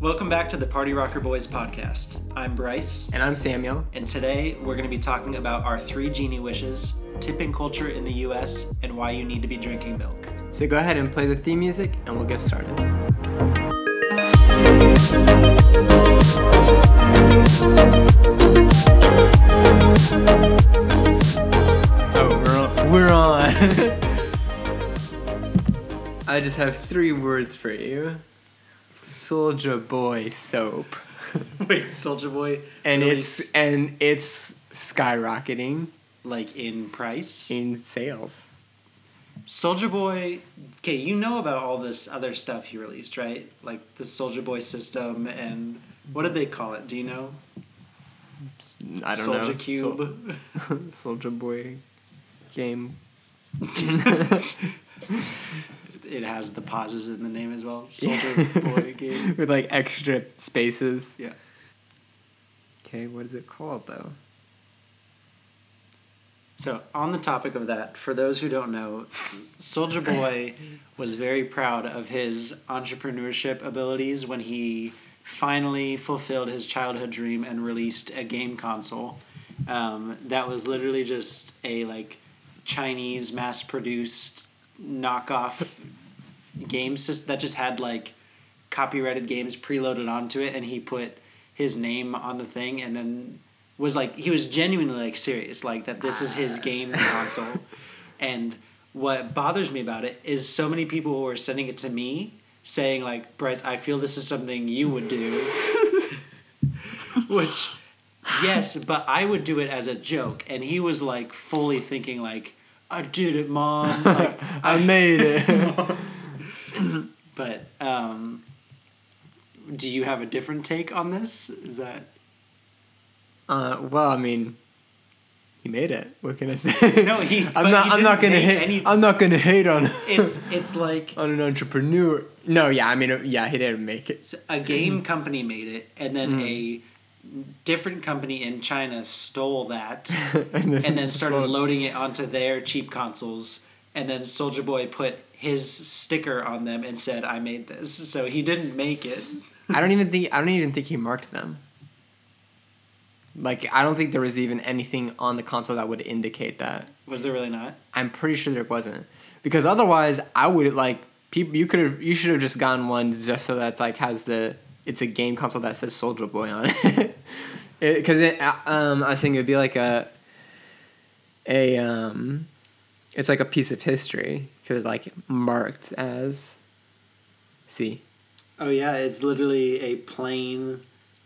Welcome back to the Party Rocker Boys podcast. I'm Bryce, And I'm Samuel. and today we're going to be talking about our three genie wishes, tipping culture in the US, and why you need to be drinking milk. So go ahead and play the theme music and we'll get started. Oh, we're on. We're on. I just have three words for you Soulja Boy soap. Wait, Soulja Boy? And release, it's and it's skyrocketing like in price. in sales. Soulja Boy, okay, you know about all this other stuff he released, right? Like the Soulja Boy system and what did they call it? Do you know? I don't Soldier know. Soldier Cube. Sol- Soulja Boy game. it has the pauses in the name as well. Soulja Boy game. With like extra spaces. Yeah. Okay, what is it called though? So, on the topic of that, for those who don't know, Soulja Boy was very proud of his entrepreneurship abilities when he finally fulfilled his childhood dream and released a game console um, that was literally just a like Chinese mass-produced knockoff games that just had like copyrighted games preloaded onto it, and he put his name on the thing, and then was like he was genuinely like serious, like that this is his game ah. console, and what bothers me about it is so many people were sending it to me saying like Bryce, I feel this is something you would do, which yes, but I would do it as a joke, and he was like fully thinking like I did it, mom, like I made it. But um, do you have a different take on this? Is that uh, well, I mean, he made it. What can I say? No, he- I'm not. he I'm not gonna hate. any- I'm not gonna hate on. it's it's like on an entrepreneur. No, yeah. I mean, yeah. He didn't make it. a game company made it, and then a different company in China stole that, and then, and then started sold- loading it onto their cheap consoles. And then Soulja Boy put his sticker on them and said, "I made this." So he didn't make it. I don't even think. I don't even think he marked them. Like, I don't think there was even anything on the console that would indicate that. Was there really not? I'm pretty sure there wasn't because otherwise I would like people. You could have you should have just gotten one just so that's like has the it's a game console that says Soulja Boy on it. Because it, um, I was thinking it'd be like a a um, it's like a piece of history because like marked as. See, Oh yeah, it's literally a plain.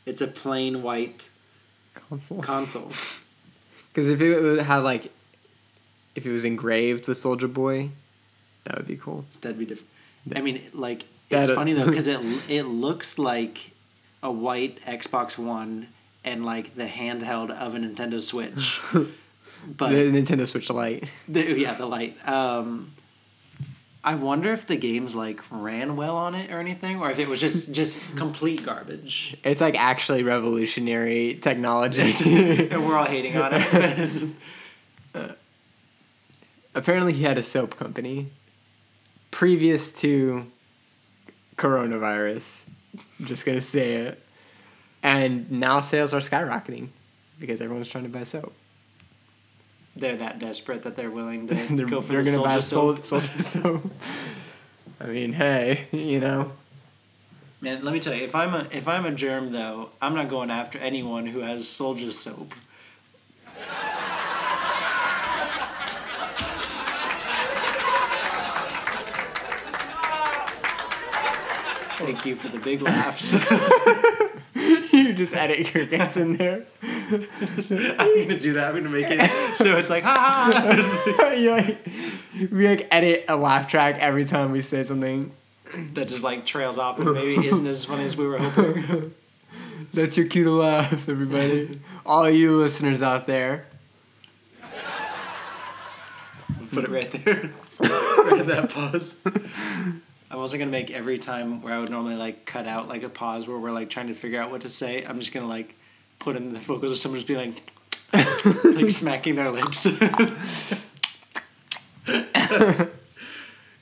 It's a plain white console. console. Because if it had like, if it was engraved with Soulja Boy, that would be cool. That'd be different. I mean, like it's That- funny though because it it looks like a white Xbox One and like the handheld of a Nintendo Switch, but the Nintendo Switch Lite. the, yeah, the light. Um, I wonder if the games like ran well on it or anything, or if it was just just complete garbage. It's like actually revolutionary technology. and we're all hating on it. just- Apparently, he had a soap company previous to coronavirus. I'm just gonna say it. And now sales are skyrocketing because everyone's trying to buy soap. they're that desperate that they're willing to they're go for they're the gonna buy soldier sol- soap. soldier soap. I mean, hey, you know. Man, let me tell you, if I'm a if I'm a germ though, I'm not going after anyone who has soldier soap. Thank you for the big laughs. you just edit your guess in there. I'm gonna do that. I'm gonna make it so it's like ha ha. you like, we like edit a laugh track every time we say something. that just like trails off and maybe isn't as funny as we were hoping. That's your cue to laugh, everybody. All you listeners out there. Put it right there. right at that pause. I'm also gonna make every time where I would normally like cut out like a pause where we're like trying to figure out what to say. I'm just gonna like put in the vocals of someone just being like, like smacking their lips.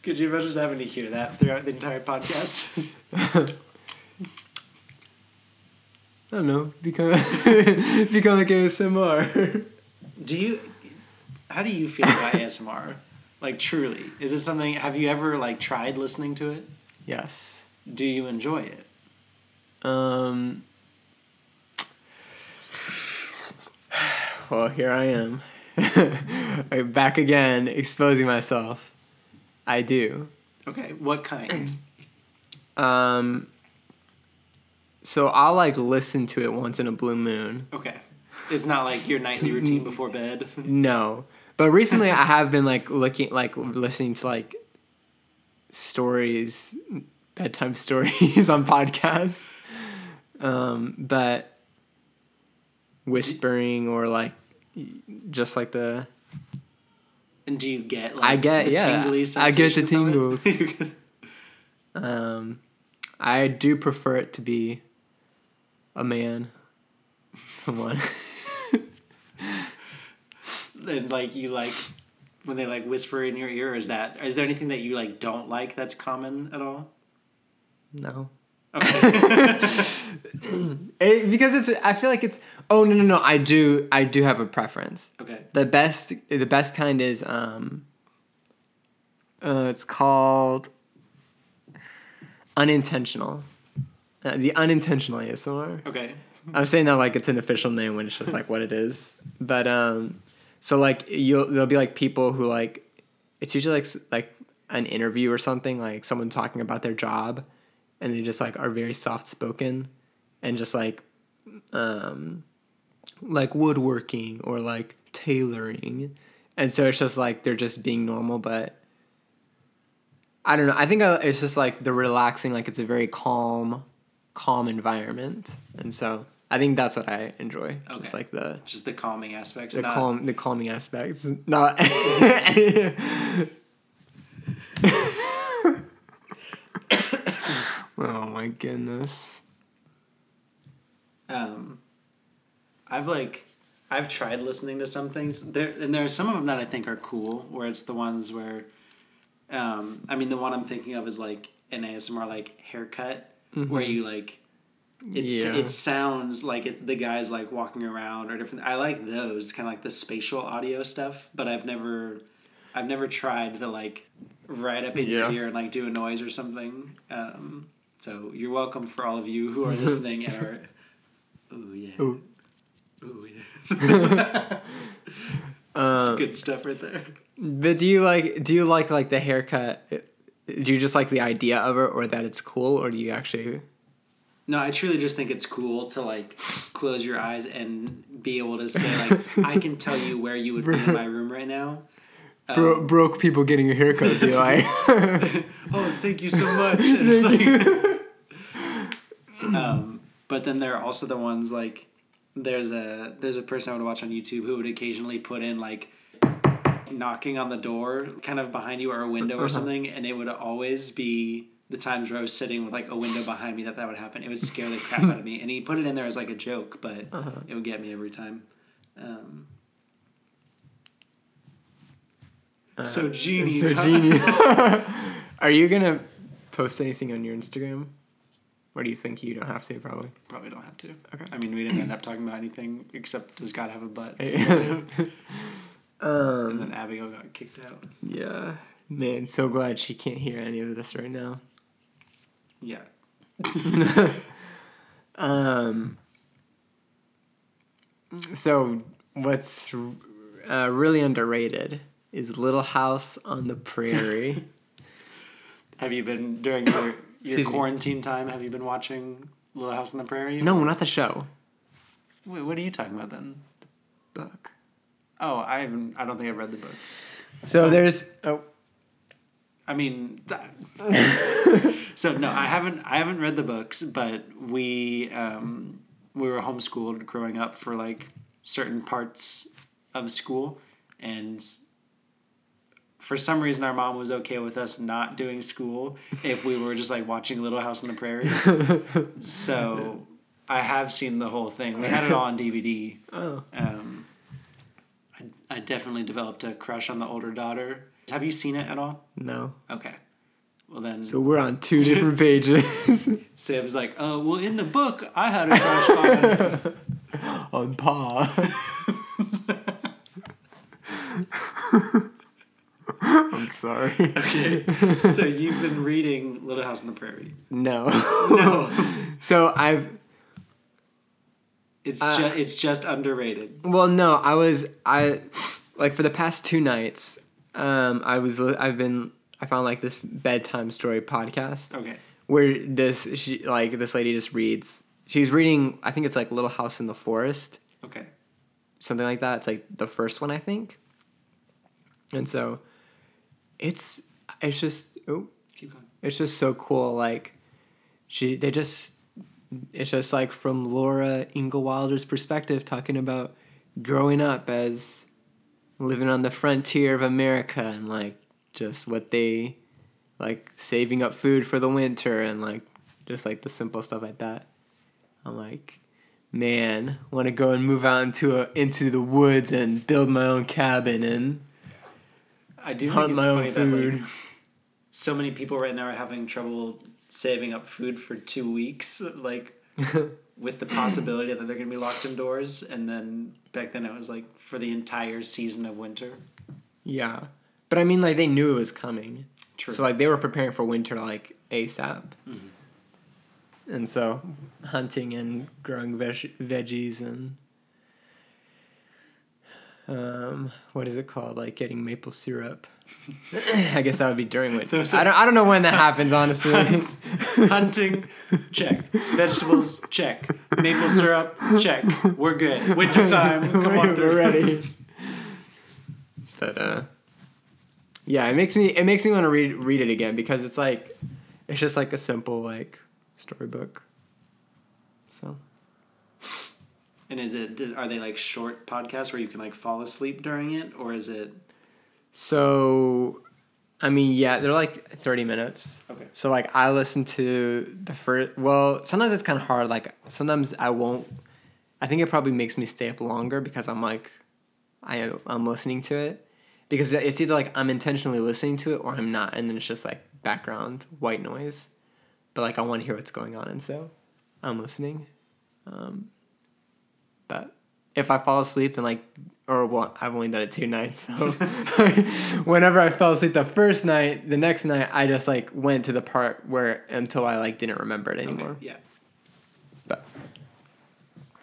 Could you imagine just having to hear that throughout the entire podcast? I don't know, become become like ASMR. Do you? How do you feel about ASMR? Like truly, is it something? Have you ever like tried listening to it? yes. Do you enjoy it? Um. Well, here I am, Like, back again, exposing myself. I do. Okay, what kind? Um. So I'll like listen to it once in a blue moon. Okay, it's not like your nightly routine before bed. No, but recently I have been like looking, like listening to like stories, bedtime stories on podcasts. Um, but whispering or like just like the And do you get? Like, I get- the yeah, I get the tingles. um, I do prefer it to be a man. For one. and like you like when they like whisper in your ear. Is that? Is there anything that you like don't like that's common at all? no. Okay. It, because it's I feel like it's oh no no no I do I do have a preference. okay. The best the best kind is um uh, it's called unintentional. Uh, the unintentional ASMR. Okay. I'm saying that like it's an official name when it's just like what it is. But um so like you'll there'll be like people who like it's usually like like an interview or something like someone talking about their job and they just like are very soft spoken and just like um like woodworking or like tailoring. And so it's just like they're just being normal but i don't know. I think uh, it's just like the relaxing like it's a very calm calm environment. And so i think that's what i enjoy just like the Just the calming aspects. the not, calm the calming aspects not oh my goodness um, I've like I've tried listening to some things there, and there are some of them that I think are cool. Where it's the ones where, um, I mean, the one I'm thinking of is like an ASMR like haircut, where you like. It's, Yeah. It sounds like it's the guy's like walking around or different. I like those kind of like the spatial audio stuff, but I've never, I've never tried to like right up in Yeah. your ear and like do a noise or something. Um, so you're welcome for all of you who are listening and are, ooh yeah, Ooh. ooh yeah, um, good stuff right there. But do you like do you like like the haircut? Do you just like the idea of it, or that it's cool, or do you actually? No, I truly just think it's cool to like close your eyes and be able to say like I can tell you where you would be in my room right now. Um, Bro- broke people getting a haircut. Do like? oh, thank you so much. Like- um, but then there are also the ones like there's a there's a person I would watch on YouTube who would occasionally put in like knocking on the door kind of behind you or a window or Uh-huh. something and it would always be the times where I was sitting with like a window behind me that that would happen. It would scare the crap out of me. And he put it in there as like a joke, but Uh-huh. it would get me every time. Um, so genies. Uh, so huh? genius. Are you gonna post anything on your Instagram, or do you think you don't have to? Probably. Probably don't have to. Okay. I mean, we didn't end up talking about anything except does God have a butt? And um. then Abigail got kicked out. Yeah. Man, so glad she can't hear any of this right now. Yeah. Um. So what's uh, really underrated is Little House on the Prairie. Have you been during your, your Excuse me. quarantine time? Have you been watching Little House on the Prairie? no, not the show. Wait, what are you talking about then? The book. Oh, I haven't. I don't think I've read the book. So there's oh I mean, that, so no, I haven't. I haven't read the books, but we um, we were homeschooled growing up for like certain parts of school, and for some reason, our mom was okay with us not doing school if we were just like watching Little House on the Prairie. so I have seen the whole thing. We had it all on DVD. oh Um, I, I definitely developed a crush on the older daughter. Have you seen it at all? no. Okay. Well then, So we're on two different pages Sam's like, "Oh, well, in the book, I had a crush on." on Pa. I'm sorry. okay, so you've been reading Little House on the Prairie. No. No, So I've it's Uh, just it's just underrated. well no, I was I like for the past two nights um I was I've been I found like this bedtime story podcast Okay, where this she like this lady just reads she's reading I think it's like Little House in the Forest okay, something like that. It's like the first one, I think. And so, it's it's just oh, keep going. it's just so cool. Like, she they just it's just like from Laura Ingalls Wilder's perspective, talking about growing up as living on the frontier of America and like just what they like saving up food for the winter and like just like the simple stuff like that. I'm like, man, want to go and move out into a, into the woods and build my own cabin and I do hunt think it's my own food. that like, so many people right now are having trouble saving up food for two weeks, like with the possibility that they're going to be locked indoors. And then back then it was like for the entire season of winter. yeah, but I mean, like they knew it was coming. True. So like they were preparing for winter like ASAP. And so hunting and growing veg- veggies and um, what is it called? Like getting maple syrup. I guess that would be during winter. Those I don't. I don't know when that happens. Honestly, Hunting, check. Vegetables, check. Maple syrup, check. We're good. Winter time, come on we're, through. we're ready. But uh, yeah, it makes me. It makes me want to read read it again because it's like, it's just like a simple like storybook. So And is it? Are they like short podcasts where you can like fall asleep during it, or is it? So, I mean, yeah, they're like 30 minutes. Okay. So, like, I listen to the first, well, sometimes it's kind of hard. Like, sometimes I won't, I think it probably makes me stay up longer because I'm like, I, I'm listening to it. Because it's either like I'm intentionally listening to it or I'm not. And then it's just like background white noise. But like, I want to hear what's going on. And so I'm listening. Um, but if I fall asleep, then like, or well, I've only done it two nights. So whenever I fell asleep the first night, the next night I just like went to the part where until I like didn't remember it anymore. Okay, yeah. But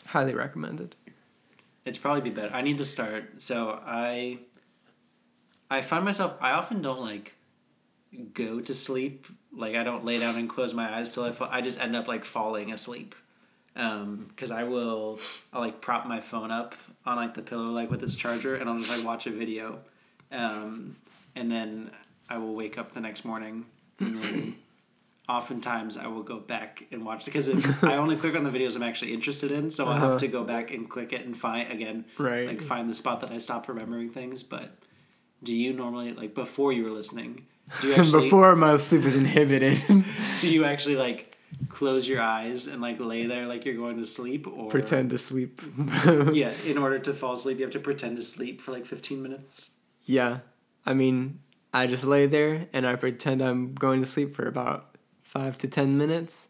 highly recommended. It's probably be better. I need to start. So I I find myself I often don't like go to sleep. Like I don't lay down and close my eyes till I fall. I just end up like falling asleep. Um, cuz I will I'll like prop my phone up on like the pillow like with its charger and I'll just like watch a video. Um, and then I will wake up the next morning and then oftentimes I will go back and watch because I only click on the videos I'm actually interested in, so I'll Uh-huh. have to go back and click it and find again, Right. like find the spot that I stopped remembering things. But do you normally like before you were listening? Do you actually Before my sleep was inhibited, do you actually like close your eyes and like lay there like you're going to sleep or pretend to sleep. Yeah, in order to fall asleep, you have to pretend to sleep for like 15 minutes. Yeah. I mean, I just lay there and I pretend I'm going to sleep for about five to ten minutes,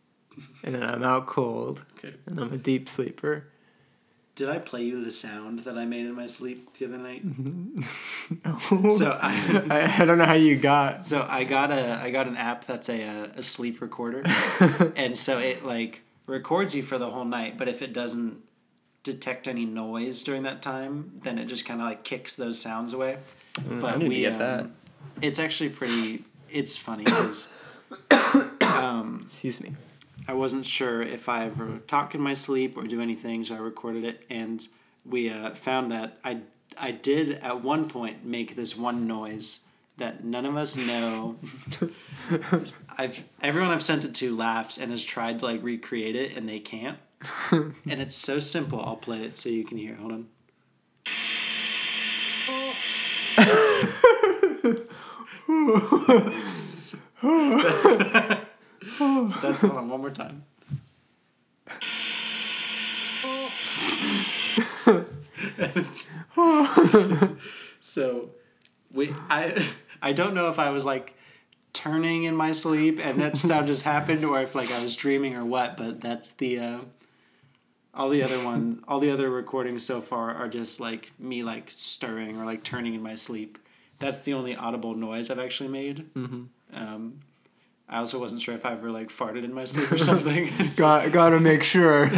and then I'm out cold, Okay. and I'm a deep sleeper. Did I play you the sound that I made in my sleep the other night? so So I. I, I don't know how you got. So I got a I got an app that's a a, a sleep recorder, and so it like records you for the whole night. But if it doesn't detect any noise during that time, then it just kind of like kicks those sounds away. Mm, but we to get um, that. It's actually pretty. It's funny because um, Excuse me. I wasn't sure if I ever talk in my sleep or do anything, so I recorded it, and we uh, found that I I did at one point make this one noise that none of us know. I've everyone I've sent it to laughs and has tried to like recreate it, and they can't. and it's so simple. I'll play it so you can hear. Hold on. So that's hold on one more time. so we I I don't know if I was like turning in my sleep and that sound just happened or if like I was dreaming or what, but that's the uh all the other ones all the other recordings so far are just like me like stirring or like turning in my sleep. That's the only audible noise I've actually made. Mm-hmm. Um I also wasn't sure if I ever like farted in my sleep or something. Got gotta make sure.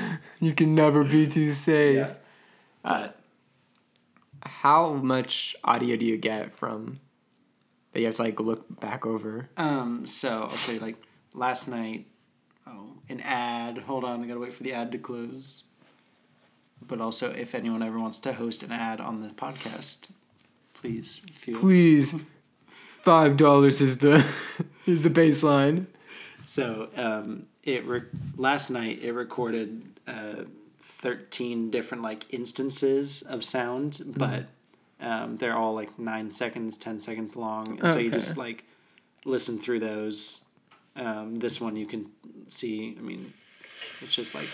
you can never be too safe. yeah. But How much audio do you get from that you have to like look back over? Um, so I'll like last night, oh, an ad. Hold on, I gotta wait for the ad to close. But also, if anyone ever wants to host an ad on the podcast, please feel. Please, five dollars is the is the baseline. So um, it re- last night it recorded uh, thirteen different like instances of sound, but um, they're all like nine seconds, ten seconds long, and so you just like listen through those. Um, this one you can see. I mean, it's just like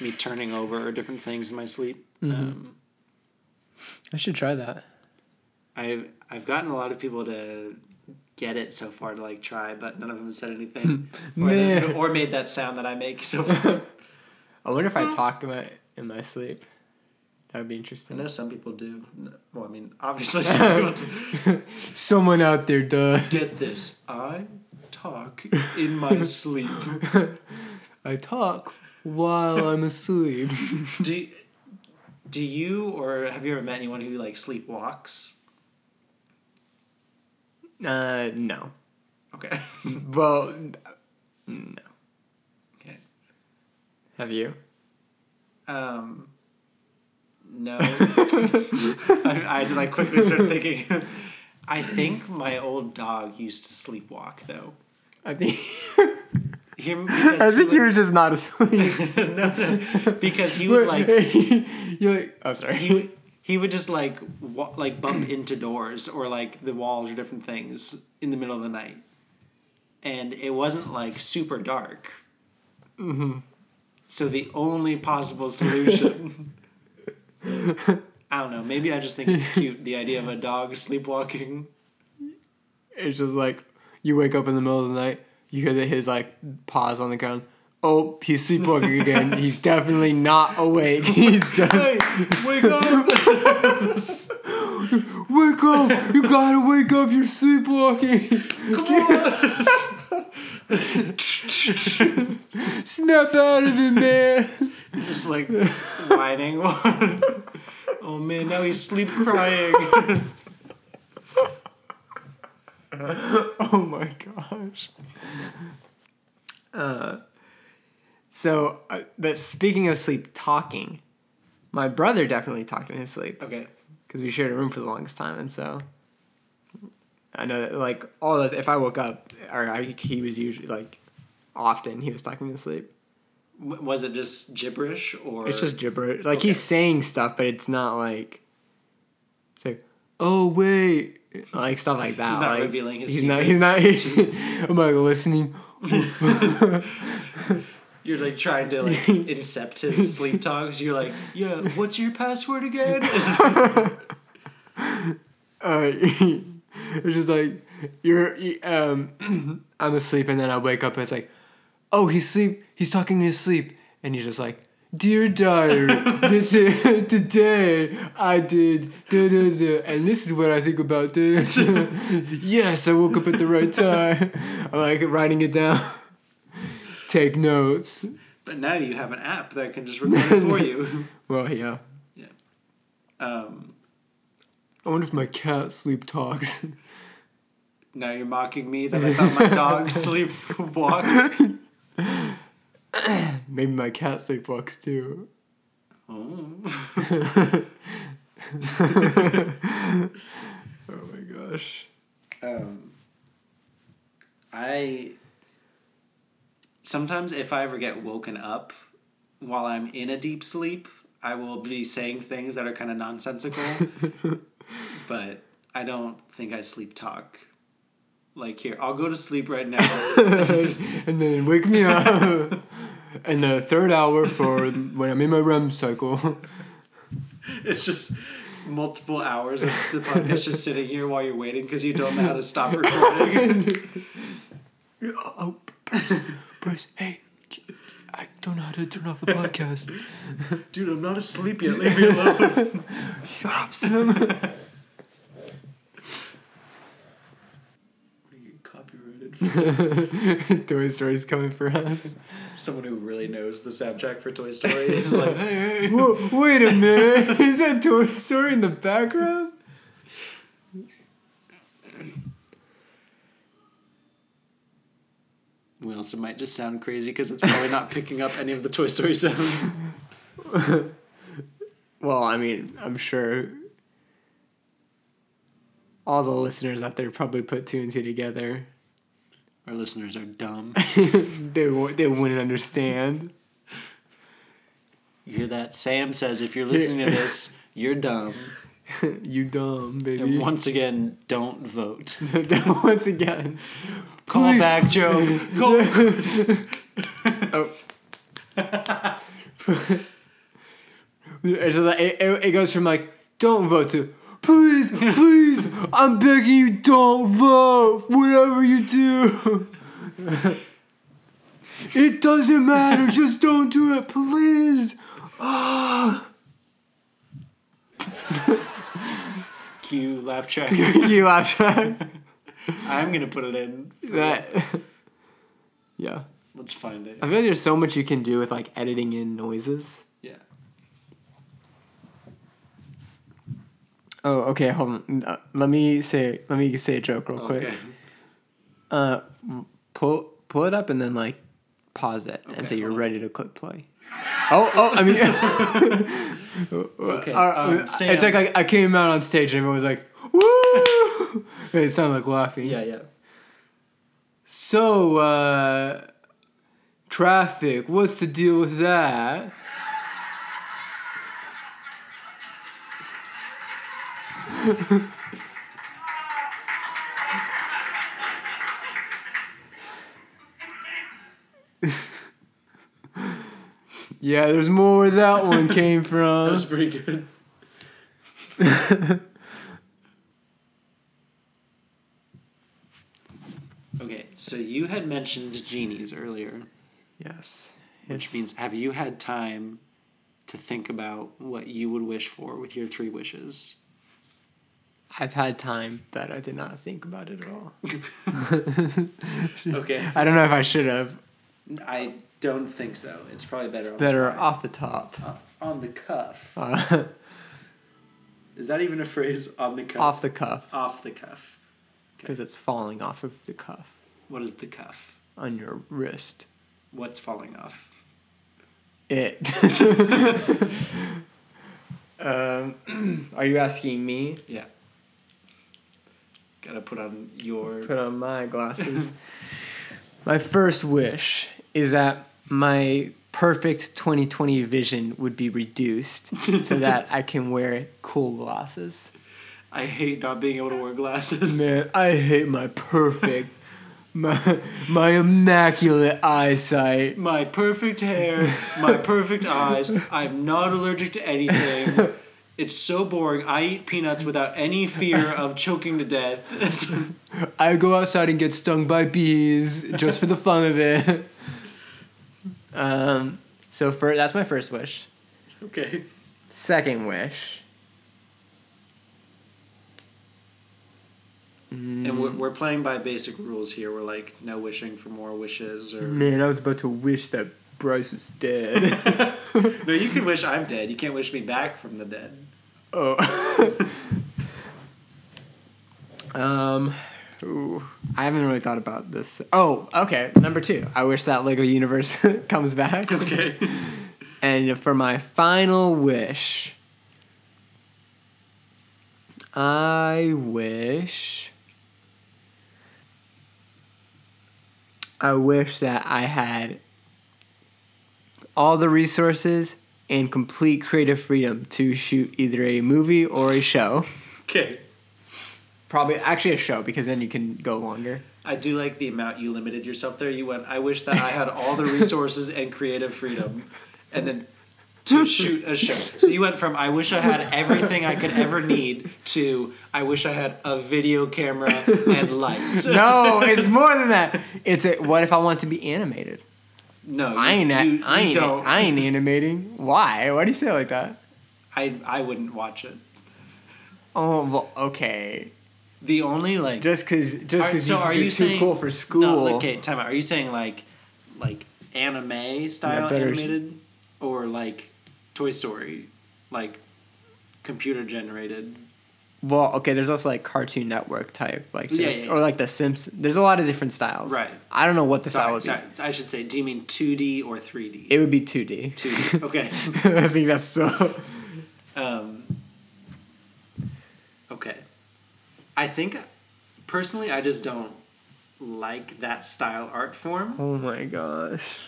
me turning over different things in my sleep. Um, I should try that. I've I've gotten a lot of people to get it so far to like try, but none of them have said anything hmm. or, they- or made that sound that I make so far. I wonder if I talk in my in my sleep. That would be interesting. I know some people do. Well, I mean, obviously, some people do. Someone out there does. Get this. I talk in my sleep. I talk while I'm asleep. Do, do you or have you ever met anyone who like sleepwalks? Uh, no. Okay. Well, no. okay. Have you? Um. No. I, I like quickly start thinking. I think my old dog used to sleepwalk though. I think. He, I think you were just not asleep. no, no, because he would like You're like, oh, sorry. he he would just like wa- like bump into doors or like the walls or different things in the middle of the night, and it wasn't like super dark. Mm-hmm. So the only possible solution. I don't know. Maybe I just think it's cute the idea of a dog sleepwalking. It's just like you wake up in the middle of the night, you hear that his like paws on the ground. Oh, he's sleepwalking again. He's definitely not awake. He's just Hey, wake up! wake up! You gotta wake up! You're sleepwalking. Come on! Snap out of it, man. just like whining. oh man, now he's sleep crying. Oh my gosh. Uh, so, uh, but speaking of sleep talking, my brother definitely talked in his sleep okay. because we shared a room for the longest time, and so I know that like all that if I woke up or I, he was usually like often he was talking in his sleep. W- Was it just gibberish or? It's just gibberish. Like Okay. he's saying stuff, but it's not like it's like oh wait, like stuff like that. He's not like, revealing his He's not. He's not. I'm like listening. You're like trying to like incept his sleep talks. You're like, yeah, what's your password again? Uh, it's just like you're. you- Um, I'm asleep, and then I wake up, and it's like, oh, he's sleep. He's talking in his sleep, and he's just like. Dear diary, this is, today I did da, da, da, and this is what I think about da, da, da. Yes, I woke up at the right time. I'm like writing it down. Take notes. but now you have an app that can just record it for you. Well, yeah. Yeah. Um, I wonder if my cat sleep talks. now you're mocking me that I thought my dog sleepwalked. Maybe my cat sleep sleepwalks too. Oh. Oh my gosh. Um, I sometimes if I ever get woken up while I'm in a deep sleep, I will be saying things that are kind of nonsensical. but I don't think I sleep talk. Like here, I'll go to sleep right now. and then wake me up. and the third hour for when I'm in my REM cycle. it's just multiple hours of the podcast just sitting here while you're waiting because you don't know how to stop recording. Oh, Bryce, Bryce, hey, I don't know how to turn off the podcast. Dude, I'm not asleep yet. Leave me alone. Shut up, Sam. Copyrighted. Toy Story's coming for us. Someone who really knows the soundtrack for Toy Story is like, hey, hey. Whoa, wait a minute. Is that Toy Story in the background? We also might just sound crazy because it's probably not picking up any of the Toy Story sounds. Well, I mean, I'm sure all the listeners out there probably put two and two together. Our listeners are dumb. they wo- they wouldn't understand. You hear that? Sam says if you're listening to this, you're dumb. you dumb baby. And once again, don't vote. Once again, Call back, Joe. Oh. Like, it, it, it goes from like don't vote to please please I'm begging you don't vote whatever you do. it doesn't matter just don't do it please. Ah. Cue laugh track. you laugh track. I'm gonna put it in. That. Yeah. Let's find it. I feel like there's so much you can do with like editing in noises. Yeah. Oh, okay. Hold on. Uh, let me say. Let me say a joke real quick. Okay. Uh, pull pull it up and then like pause it and say you're on. ready to click play. Oh, oh! I mean, Okay, uh, um, Sam- it's like I, I came out on stage and everyone was like, "Woo!" it sounded like laughing. Yeah, yeah. So, uh, traffic. What's the deal with that? yeah, there's more where that one came from. That from. was pretty good. okay, so you had mentioned genies earlier, yes. which It's- means have you had time to think about what you would wish for with your three wishes? I've had time, but I did not think about it at all. Okay. I don't know if I should have. I don't think so. It's probably better. on Better fly. off the top. Uh, on the cuff. Uh, Is that even a phrase? On the cuff. off the cuff. Off the cuff. Because it's falling off of the cuff What is the cuff? on your wrist. What's falling off? It. um, are you asking me? Yeah. Gotta put on your. Put on my glasses. my first wish is that my perfect 2020 vision would be reduced so that I can wear cool glasses. I hate not being able to wear glasses. Man, I hate my perfect, my my immaculate eyesight. My perfect hair, my perfect eyes. I'm not allergic to anything. It's so boring. I eat peanuts without any fear of choking to death. I go outside and get stung by bees just for the fun of it. Um, so for that's my first wish. okay. Second wish. And we're, we're playing by basic rules here. We're like, no wishing for more wishes or. Man, I was about to wish that Bryce was dead. No, you can wish I'm dead. You can't wish me back from the dead. oh. um, ooh, I haven't really thought about this. Oh, okay. Number two. I wish that Lego universe comes back. Okay. And for my final wish, I wish. I wish that I had all the resources and complete creative freedom to shoot either a movie or a show. Okay. Probably, actually, a show because then you can go longer. I do like the amount you limited yourself there. You went, I wish that I had all the resources and creative freedom. And then to shoot a show. So you went from I wish I had everything I could ever need to I wish I had a video camera and lights. No, it's more than that. It's a, what if I want to be animated? no, I ain't. you, you, I ain't. don't. I ain't animating. Why? Why do you say it like that? I I wouldn't watch it. Oh well, okay. The only like Just cause, just cause so you are you're you too saying- cool for school. No, okay, time out. Are you saying like like anime style better- animated or like Toy Story like computer generated? Well, okay. There's also like Cartoon Network type, like Yeah, just yeah, or like The Simpsons. There's a lot of different styles. Right. I don't know what the style Sorry, would sorry, I should say. Do you mean two D or three D? It would be two D. Two D. Okay. I think that's so. Um, okay. I think personally, I just don't like that style art form. Oh my gosh.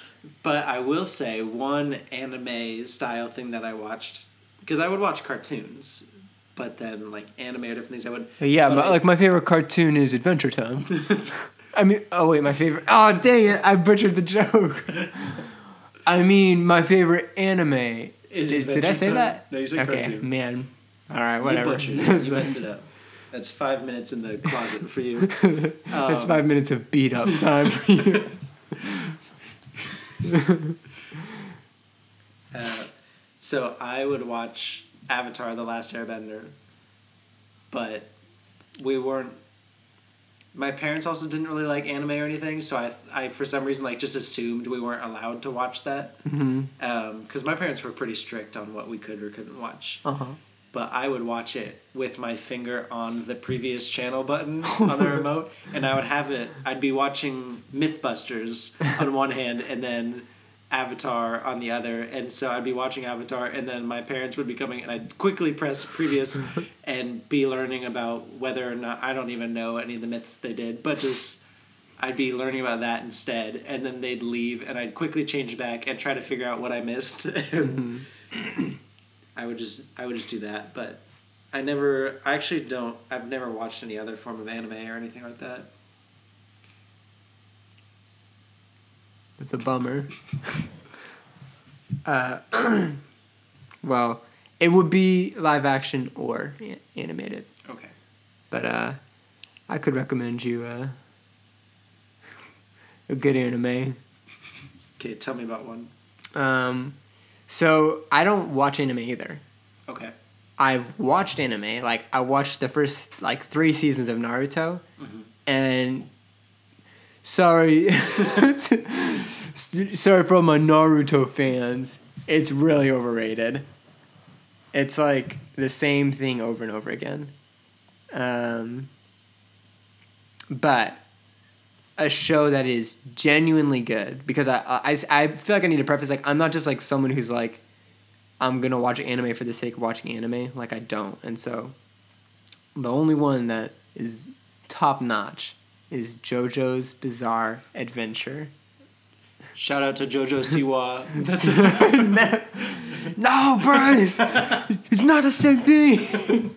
But I will say one anime style thing that I watched because I would watch cartoons, but then like anime or different things I would. Uh, yeah, my, I- like my favorite cartoon is Adventure Time. I mean, oh wait, my favorite. Oh dang it! I butchered the joke. I mean, my favorite anime Is is. did I say Time? that? No, you said okay, cartoon. man. All right, You whatever. butchered it. You messed it up. That's five minutes in the closet for you. That's Um, five minutes of beat up time for you. Uh, so I would watch Avatar: The Last Airbender, but we weren't. My parents also didn't really like anime or anything, so I, I for some reason like just assumed we weren't allowed to watch that. mm-hmm. Because my parents were pretty strict on what we could or couldn't watch. Uh huh. But I would watch it with my finger on the previous channel button on the remote, and I would have it. I'd be watching MythBusters on one hand, and then Avatar on the other, and so I'd be watching Avatar, and then my parents would be coming, and I'd quickly press previous, and be learning about whether or not I don't even know any of the myths they did, but just I'd be learning about that instead, and then they'd leave, and I'd quickly change back and try to figure out what I missed. Mm-hmm. I would just I would just do that, but I never I actually don't I've never watched any other form of anime or anything like that. It's a bummer. uh, well, it would be live action or animated, Okay. but uh, I could recommend you uh, a good anime. Okay, tell me about one. Um, so I don't watch anime either. Okay. I've watched anime. Like I watched the first like three seasons of Naruto, and sorry, sorry for all my Naruto fans. It's really overrated. It's like the same thing over and over again. Um, but a show that is genuinely good because I, I, I feel like I need to preface like I'm not just like someone who's like I'm gonna watch anime for the sake of watching anime like I don't and so the only one that is top notch is JoJo's Bizarre Adventure. Shout out to Jojo Siwa. That's no, Bryce, it's not the same thing.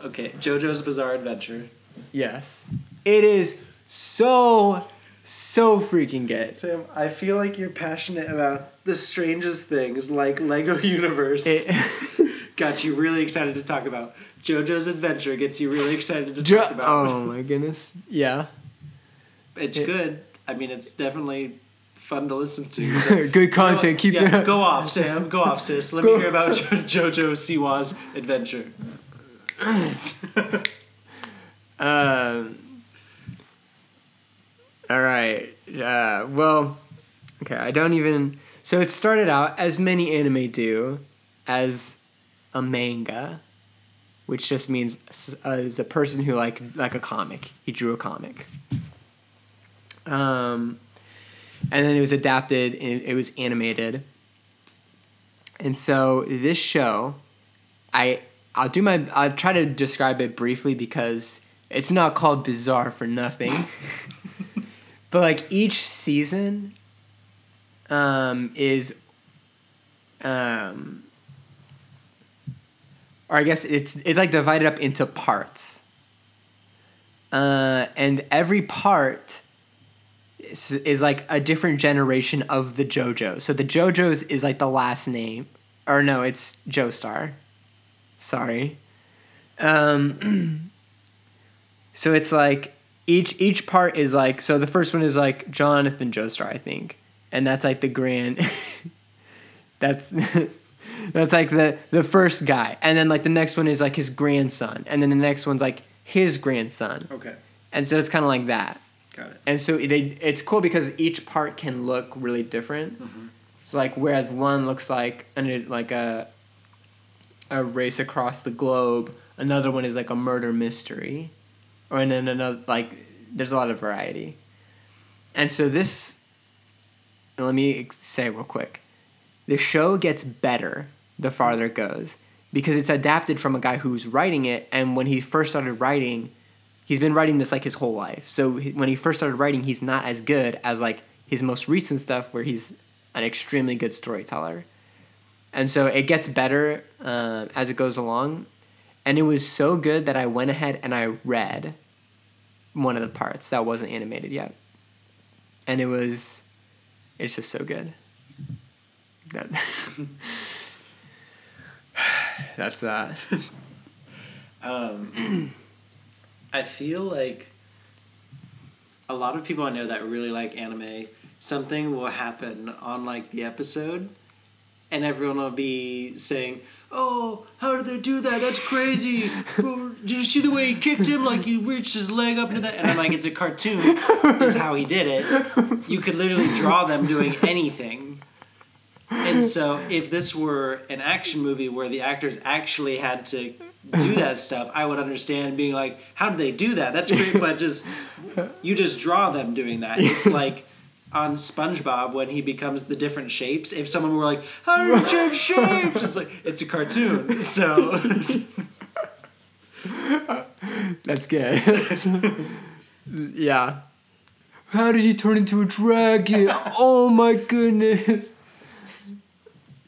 okay. JoJo's Bizarre Adventure. yes, it is so so freaking good. Sam, I feel like you're passionate about the strangest things like Lego Universe. It, got you really excited to talk about. JoJo's Adventure gets you really excited to Jo- talk about. oh my goodness, yeah, It's it- good. I mean, it's definitely fun to listen to. So good content. Keep yeah, it. go off, Sam. Go off, sis. Let me hear about jo- JoJo Siwa's adventure. Um. All right. Uh, well, okay. I don't even. So it started out as many anime do, as a manga, which just means s- uh, a person who like like a comic. He drew a comic. Um, and then it was adapted. And it was animated. And so this show, I I'll do my I'll try to describe it briefly because it's not called bizarre for nothing. but like each season um is um or I guess it's it's like divided up into parts. Uh and every part is, is like a different generation of the JoJo. So the JoJo's is like the last name, or no, it's Joestar. Sorry. Um. so it's like each each part is like so the first one is like Jonathan Joestar, I think, and that's like the grand. that's. That's like the the first guy, and then like the next one is like his grandson, and then the next one's like his grandson, Okay. and so it's kind of like that. Got it. And so they it's cool because each part can look really different. Mm-hmm. So like whereas one looks like an like a a race across the globe, another one is like a murder mystery, or then another like there's a lot of variety. And so this, let me say real quick, the show gets better the farther it goes because it's adapted from a guy who's writing it, and when he first started writing, he's been writing this like his whole life. So when he first started writing, he's not as good as like his most recent stuff, where he's an extremely good storyteller. And so it gets better uh, as it goes along, and it was so good that I went ahead and I read one of the parts that wasn't animated yet, and it was, it's just so good. That, that's that. Um, I feel like a lot of people I know that really like anime, something will happen on like the episode, and everyone will be saying, "Oh, how did they do that? That's crazy! Did you see the way he kicked him? Like he reached his leg up into that?" And I'm like, "It's a cartoon. Is how he did it. You could literally draw them doing anything." And so, if this were an action movie where the actors actually had to do that stuff, I would understand being like, "How did they do that? That's great!" But just you just draw them doing that. It's like on SpongeBob when he becomes the different shapes. If someone were like, "How do you change shapes?" It's like it's a cartoon. So That's good. yeah. How did he turn into a dragon? oh my goodness.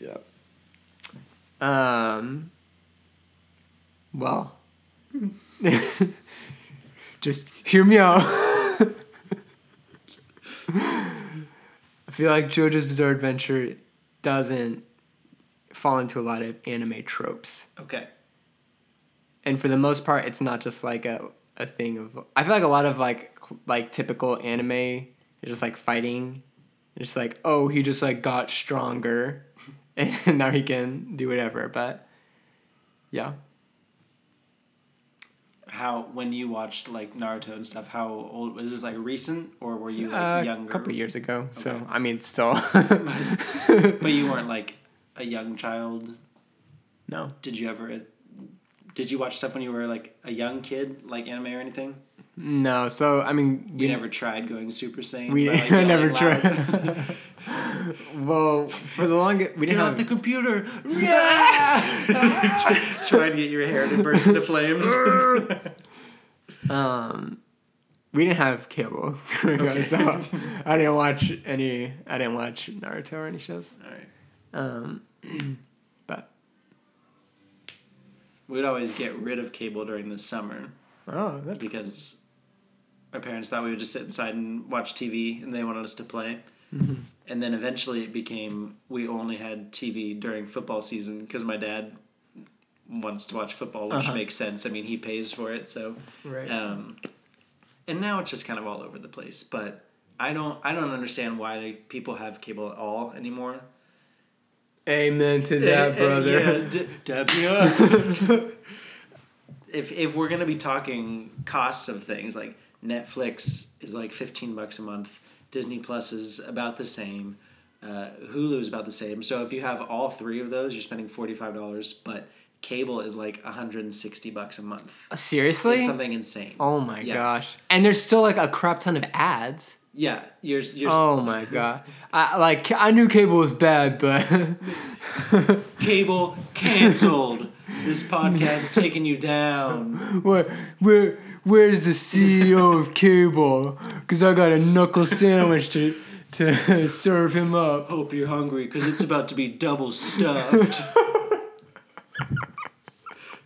Yeah. Um. Well. Just hear me out. I feel like JoJo's Bizarre Adventure doesn't fall into a lot of anime tropes. Okay, and for the most part it's not just like a, a thing of i feel like a lot of like like typical anime is just like fighting. It's just like oh he just like got stronger and now he can do whatever but yeah how when you watched like Naruto and stuff, how old was this? Like recent, or were you like Uh, younger? a couple years ago so i mean still But you weren't like a young child. no Did you ever? Did you watch stuff when you were like a young kid, like anime or anything? No so i mean You never tried going Super Saiyan. we like, never tried well for the longest we Get didn't off have the computer! Trying to get your hair to burst into flames. Um, we didn't have cable, okay. so I didn't watch any. I didn't watch Naruto or any shows. All right. Um, but We'd always get rid of cable during the summer oh, that's because our parents thought we would just sit inside and watch TV, and they wanted us to play. Mm-hmm. And then eventually it became we only had TV during football season because my dad wants to watch football, which Uh-huh. makes sense. I mean, he pays for it, so. right. Um, and now it's just kind of all over the place. But I don't I don't understand why people have cable at all anymore. Amen to that, brother. Yeah, d- dab me up. if if we're gonna be talking costs of things like Netflix is like fifteen bucks a month, Disney Plus is about the same, uh, Hulu is about the same. So if you have all three of those, you're spending forty five dollars. But cable is like hundred and sixty bucks a month. Seriously? It's something insane. oh my Yeah. gosh! And there's still like a crap ton of ads. Yeah, you're you're Oh my god! I like I knew cable was bad, but cable canceled. this podcast taking you down. where where where's the CEO of cable? Cause I got a knuckle sandwich to to serve him up. Hope you're hungry because it's about to be double stuffed.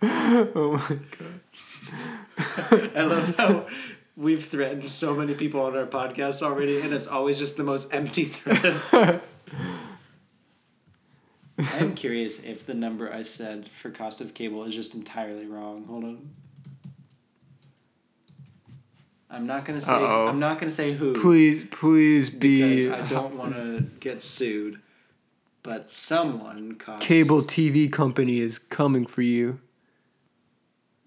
Oh my god! I love how We've threatened so many people on our podcast already, and it's always just the most empty threat. I'm curious if the number I said for cost of cable is just entirely wrong. Hold on. I'm not gonna say. Uh-oh. I'm not gonna say who Please, please be. because I don't want to get sued. But someone cost Cable TV company is coming for you.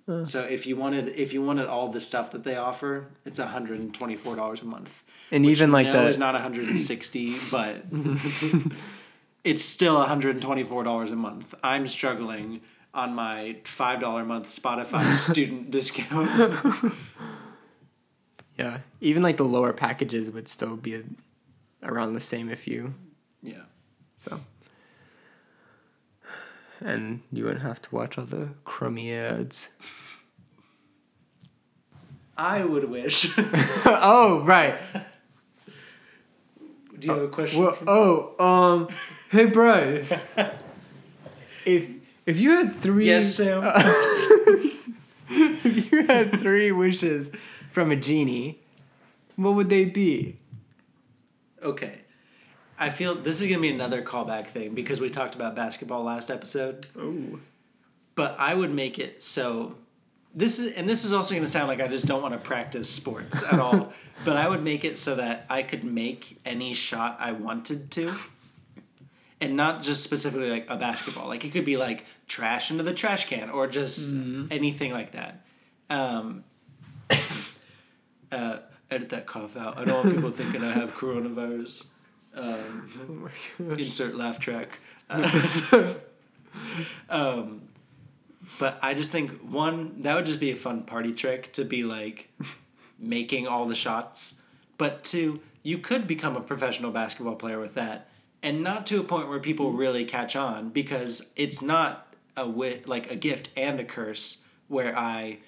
Uh. So if you wanted, if you wanted all the stuff that they offer, it's hundred and twenty four dollars a month. And even like the is not 160 but it's still 124 dollars a month i'm struggling on my five dollar a month spotify student discount yeah, even like the lower packages would still be around the same if you yeah so. And you wouldn't have to watch all the crummy ads. i would wish oh right. do you have a question Well, oh, um, hey Bryce. if if you had three, Yes, Sam? if you had three wishes from a genie, what would they be? okay i feel this is going to be another callback thing because we talked about basketball last episode Oh, but I would make it so this is and this is also going to sound like I just don't want to practice sports at all, but I would make it so that I could make any shot I wanted to. And not just specifically like a basketball. Like it could be like trash into the trash can or just anything like that. Um, uh, edit that cough out. I don't want people thinking I have coronavirus. Um, insert laugh track. Uh, um, but I just think one that would just be a fun party trick to be like making all the shots. But two, you could become a professional basketball player with that, and not to a point where people really catch on because it's not a wi- like a gift and a curse where I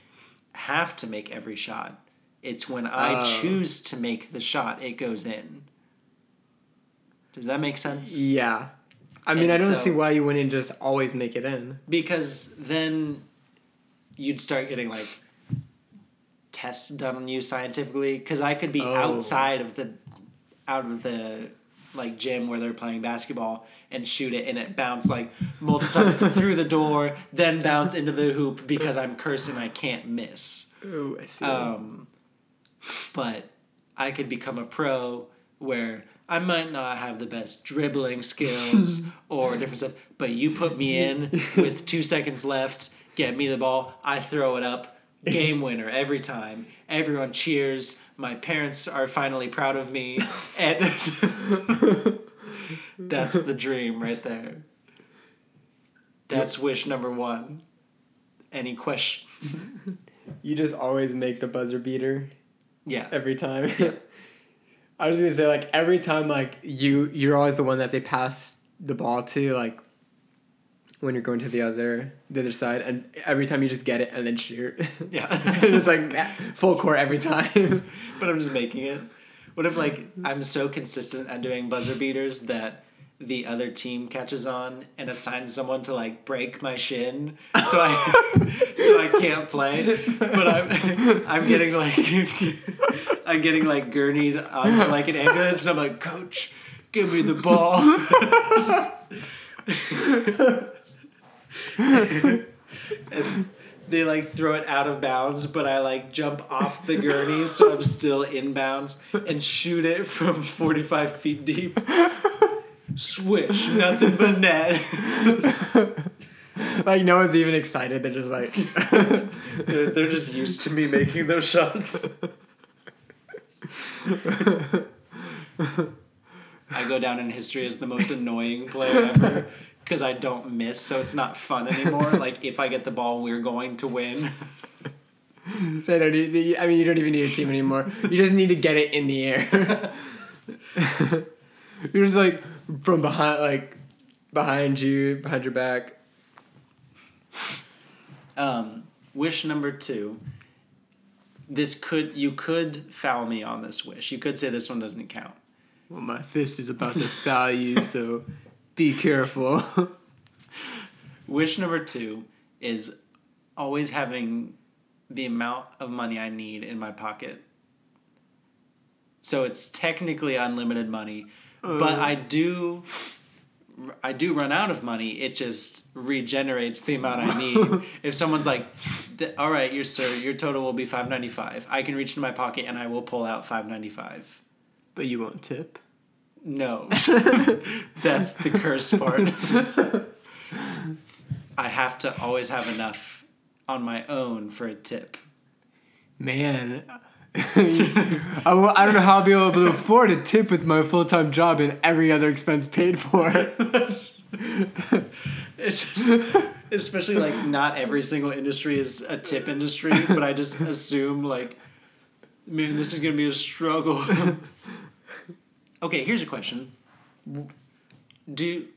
have to make every shot. It's when I Oh. choose to make the shot, it goes in. Does that make sense? yeah. I mean, And I don't so- see why you wouldn't just always make it in. because then you'd start getting like tests done on you scientifically because i could be Oh. outside of the out of the like gym where they're playing basketball and shoot it and it bounce like multiple times through the door then bounce into the hoop because i'm cursed and i can't miss Oh, I see. um, but I could become a pro where I might not have the best dribbling skills or different stuff, but you put me in with two seconds left, get me the ball, I throw it up, game winner every time. Everyone cheers. My parents are finally proud of me, and that's the dream right there. That's wish number one. Any question? you just always make the buzzer beater Yeah. every time. I was gonna say like every time like you you're always the one that they pass the ball to like when you're going to the other the other side and every time you just get it and then shoot. Yeah. it's like full court every time. but I'm just making it. What if like I'm so consistent at doing buzzer beaters that the other team catches on and assigns someone to like break my shin so I so I can't play. But I'm I'm getting like I'm getting like gurneyed onto like an ambulance and I'm like, Coach, give me the ball. and they like throw it out of bounds, but I like jump off the gurney so I'm still in bounds and shoot it from 45 feet deep. Swish, nothing but net. like no one's even excited. They're just like they're, they're just used to me making those shots. I go down in history as the most annoying player ever because I don't miss, so it's not fun anymore. Like if I get the ball, we're going to win. they don't need, I mean you don't even need a team anymore. You just need to get it in the air. You're just like from behind like behind you, behind your back. Um, wish number two. This could you could foul me on this wish. You could say this one doesn't count. Well, my fist is about to foul you, so be careful. Wish number two is always having the amount of money I need in my pocket so it's technically unlimited money. But uh. I do, I do run out of money. It just regenerates the amount I need. if someone's like, "Th- "All right, your sir, your total will be five ninety five. I can reach into my pocket and I will pull out five ninety five. But you won't tip. No, that's the curse part. I have to always have enough on my own for a tip. Man, I, w- I don't know how I'll be able to afford a tip with my full time job and every other expense paid for. It's just, especially like not every single industry is a tip industry, but I just assume like, man, this is gonna be a struggle. okay, here's a question: Do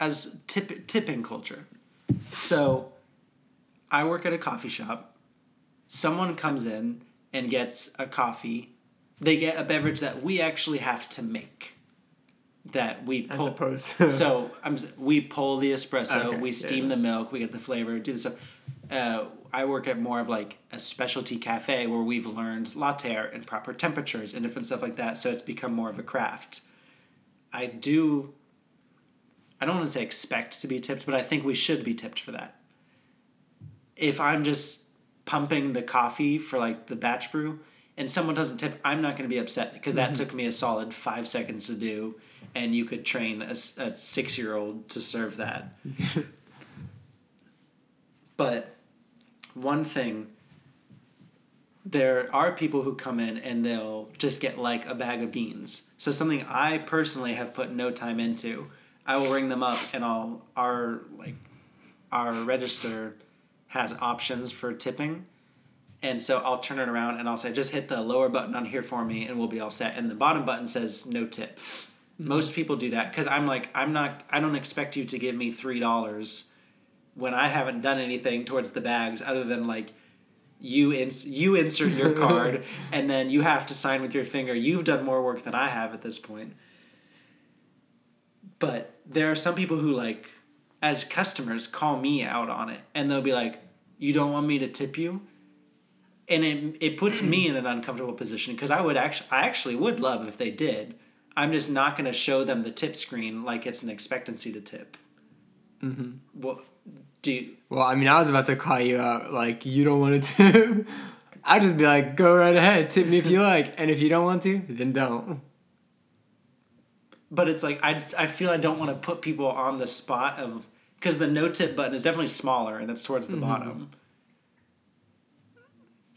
as tip tipping culture? So, I work at a coffee shop. Someone comes in and gets a coffee. They get a beverage that we actually have to make. That we As pull. opposed to. So I'm we pull the espresso, Okay, we steam yeah. the milk, we get the flavor, do the stuff. Uh, I work at more of like a specialty cafe where we've learned latte art and proper temperatures and different stuff like that. So it's become more of a craft. I do. I don't want to say expect to be tipped, but I think we should be tipped for that. If I'm just pumping the coffee for like the batch brew and someone doesn't tip, I'm not going to be upset because that mm-hmm. took me a solid five seconds to do, and you could train a six year old to serve that. but one thing, there are people who come in and they'll just get like a bag of beans. So something I personally have put no time into. I will ring them up and I'll our like our register has options for tipping. And so I'll turn it around and I'll say, just hit the lower button on here for me and we'll be all set. And the bottom button says no tip. Mm-hmm. Most people do that because I'm like, I'm not, I don't expect you to give me $3 when I haven't done anything towards the bags other than like, you ins- you insert your card and then you have to sign with your finger. You've done more work than I have at this point. But there are some people who like as customers call me out on it and they'll be like, "You don't want me to tip you?" And it it puts me in an uncomfortable position because I would actually I actually would love if they did. I'm just not going to show them the tip screen like it's an expectancy to tip. Mhm. What do you, Well, I mean, I was about to call you out. Like, you don't want to tip. I'd just be like, go right ahead, tip me if you like, and if you don't want to, then don't. But it's like I I feel I don't want to put people on the spot of because the no tip button is definitely smaller and it's towards the mm-hmm. bottom.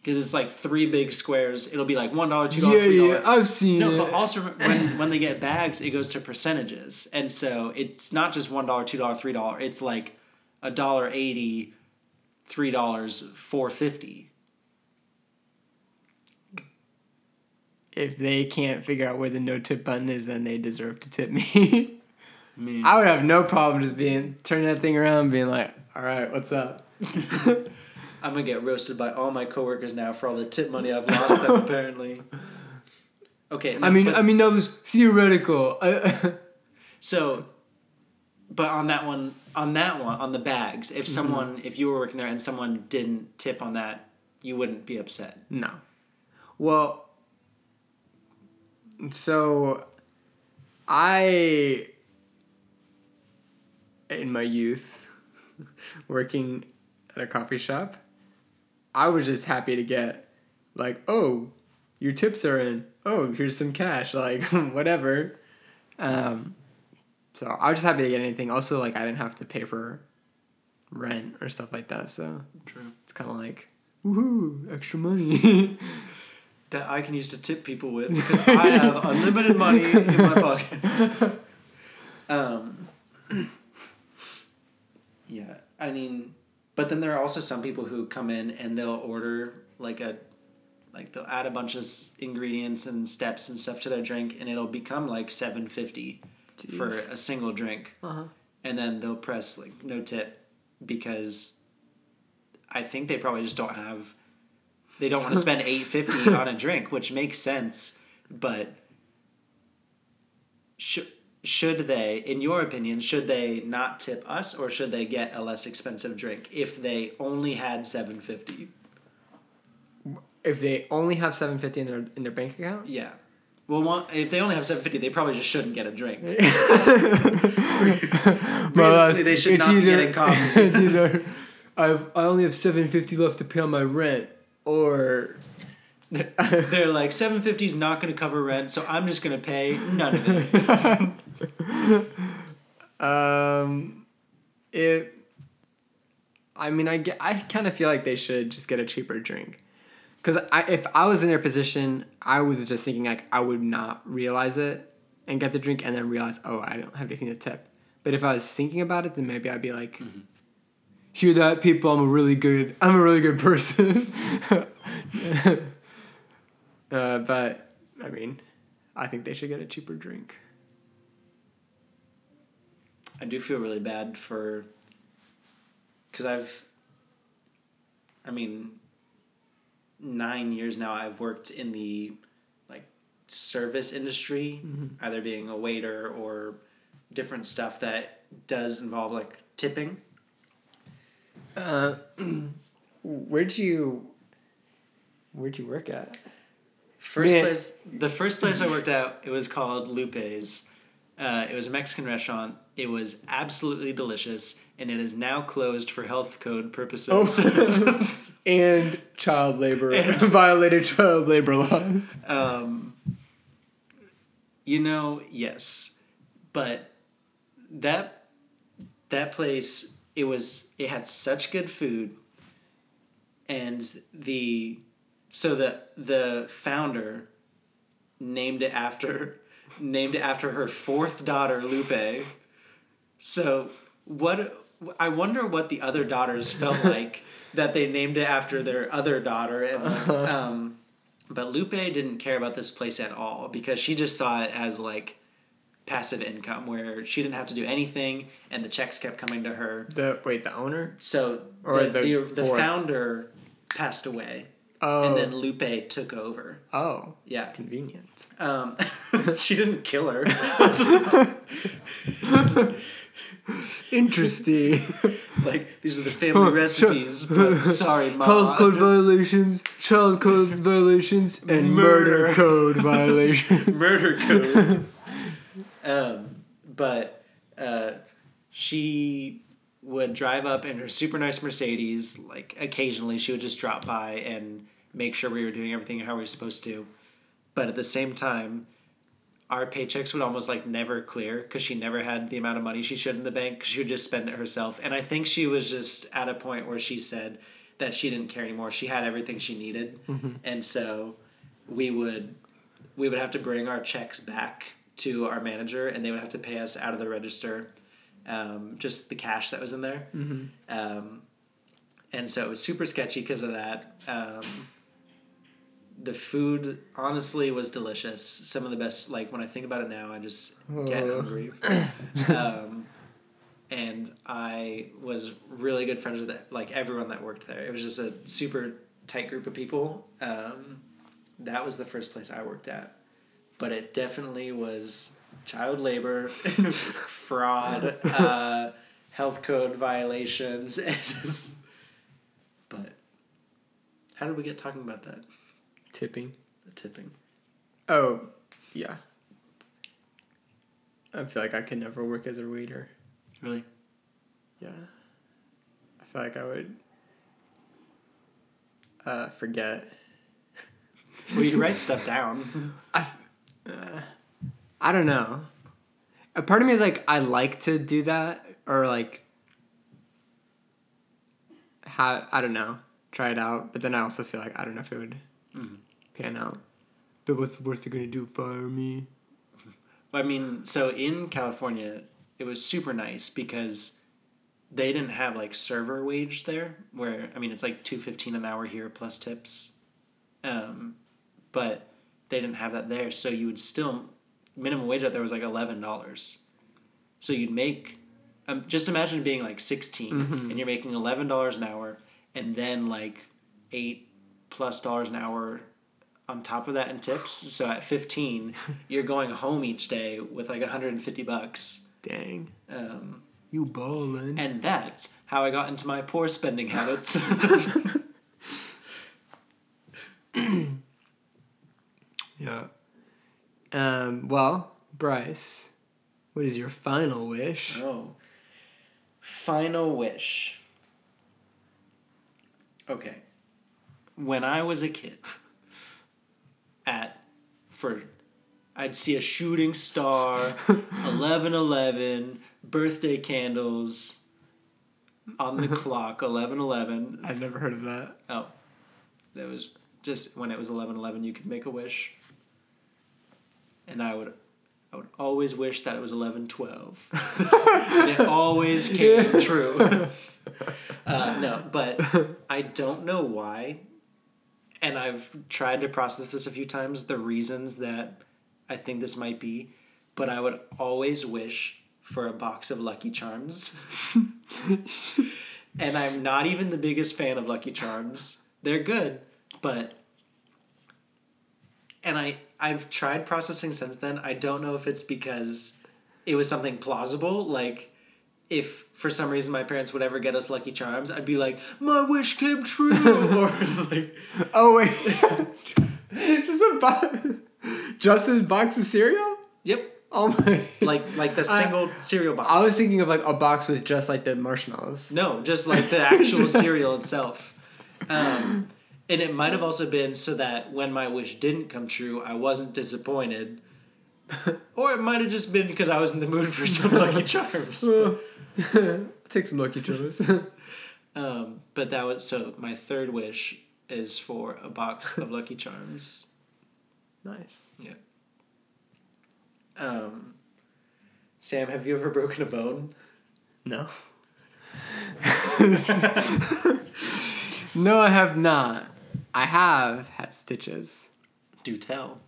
Because it's like three big squares. It'll be like one dollar, two dollar, Yeah, three yeah, dollar. I've seen No, it. but also when when they get bags, it goes to percentages, and so it's not just one dollar, two dollar, three dollar. It's like a dollar eighty, three dollars, four fifty. If they can't figure out where the no tip button is, then they deserve to tip me. Man, I would have no problem just being turning that thing around, and being like, "All right, what's up?" I'm gonna get roasted by all my coworkers now for all the tip money I've lost. apparently. Okay. I mean, but- I mean that was theoretical. So, but on that one, on that one, on the bags, if Mm-hmm. someone, if you were working there and someone didn't tip on that, you wouldn't be upset. no. Well, so I, in my youth, working at a coffee shop, I was just happy to get, like, oh, your tips are in. Oh, here's some cash. Like, whatever. Um, so I was just happy to get anything. Also, like, I didn't have to pay for rent or stuff like that. So True. it's kind of like, woohoo, extra money. That I can use to tip people with because I have unlimited money in my pocket. Um. Yeah, I mean, but then there are also some people who come in and they'll order like a, like they'll add a bunch of ingredients and steps and stuff to their drink, and it'll become like seven fifty for a single drink. Uh-huh. and then they'll press like no tip because I think they probably just don't have they don't want to spend 850 on a drink which makes sense but should should they in your opinion should they not tip us or should they get a less expensive drink if they only had 750 If they only have seven fifty in their in their bank account, yeah Well, one, if they only have seven fifty, they probably just shouldn't get a drink. well, Realistically, they should it's not be getting coffee. it's either I've I only have seven fifty left to pay on my rent, or They're like seven fifty is not going to cover rent, so I'm just going to pay none of it. um, it. I mean, I get. I kind of feel like they should just get a cheaper drink, because I if I was in their position, I was just thinking like I would not realize it and get the drink and then realize oh I don't have anything to tip. But if I was thinking about it, then maybe I'd be like, hear that, people? I'm a really good. I'm a really good person. uh, but I mean, I think they should get a cheaper drink. I do feel really bad for because I've, I mean, nine years now. I've worked in the like service industry, either being a waiter or different stuff that does involve like tipping. Uh, where'd you where'd you work at? First Man. place, the first place I worked at, it was called Lupe's. Uh, it was a Mexican restaurant. It was absolutely delicious, and it is now closed for health code purposes. and child labor violated child labor laws. um, you know, yes, but that that place, it was it had such good food, and the so the the founder named it after named it after her fourth daughter Lupe. So what I wonder what the other daughters felt like that they named it after their other daughter. And um but Lupe didn't care about this place at all because she just saw it as like passive income where she didn't have to do anything and the checks kept coming to her. The wait, the owner? So Or the, the the, the founder passed away Oh, and then Lupe took over. oh, Yeah. convenient. Um, she didn't kill her. Interesting. like these are the family recipes, but sorry, mom. Health code violations, child code violations, and murder, Murder. code violations. murder code. Um, but uh, she would drive up in her super nice Mercedes. Like occasionally, she would just drop by and make sure we were doing everything how we were supposed to. But at the same time, our paychecks would almost like never clear because she never had the amount of money she should in the bank. She would just spend it herself, and I think she was just at a point where she said that she didn't care anymore. She had everything she needed, and so we would we would have to bring our checks back to our manager, and they would have to pay us out of the register, um, just the cash that was in there. Um, and so it was super sketchy because of that. Um, the food honestly was delicious. Some of the best. Like when I think about it now, I just get Oh. hungry. um, and I was really good friends with it, like everyone that worked there. It was just a super tight group of people. Um, that was the first place I worked at, but it definitely was child labor, fraud, uh, health code violations, and just. But how did we get talking about that? Tipping. The tipping. Oh, yeah. I feel like I could never work as a waiter. Really? Yeah. I feel like I would uh, forget. Well, you write stuff down. I, uh, I don't know. A part of me is like I like to do that or like how I don't know try it out, but then I also feel like I don't know if it would Mhm. pan out. But what's the worst they're gonna do? Fire me? I mean, so in California, it was super nice because they didn't have like server wage there. Where I mean, it's like two fifteen an hour here plus tips, um, but they didn't have that there. So you would still minimum wage out there was like eleven dollars. So you'd make, um, just imagine being like 16 Mhm. and you're making eleven dollars an hour, and then like eight plus dollars an hour on top of that in tips. So at 15, you're going home each day with like 150 bucks. Dang, Um, you ballin'. and that's how I got into my poor spending habits. Yeah. Um, well, Bryce, what is your final wish? Oh. Final wish. Okay. When I was a kid, at for I'd see a shooting star, 1111, birthday candles on the clock, 1111. I've never heard of that. Oh. That was just when it was 1111 you could make a wish. And I would I would always wish that it was 1112. and it always came true. Uh, no, but I don't know why. And I've tried to process this a few times, the reasons that I think this might be. But I would always wish for a box of Lucky Charms. and I'm not even the biggest fan of Lucky Charms. They're good, but and I I've tried processing since then. I don't know if it's because it was something plausible, like if for some reason my parents would ever get us Lucky Charms, I'd be like, "My wish came true," or like, Oh wait, just a box, just a box of cereal. "Yep," Oh my! like like the I- single cereal box. I was thinking of like a box with just like the marshmallows. No, just like the actual cereal itself. Um, and it might have also been so that when my wish didn't come true, I wasn't disappointed. or it might have just been because I was in the mood for some Lucky Charms. Take some Lucky Charms. Um, but that was so. My third wish is for a box of Lucky Charms. nice. Yeah. Um, Sam, have you ever broken a bone? No. no, I have not. I have had stitches. Do tell.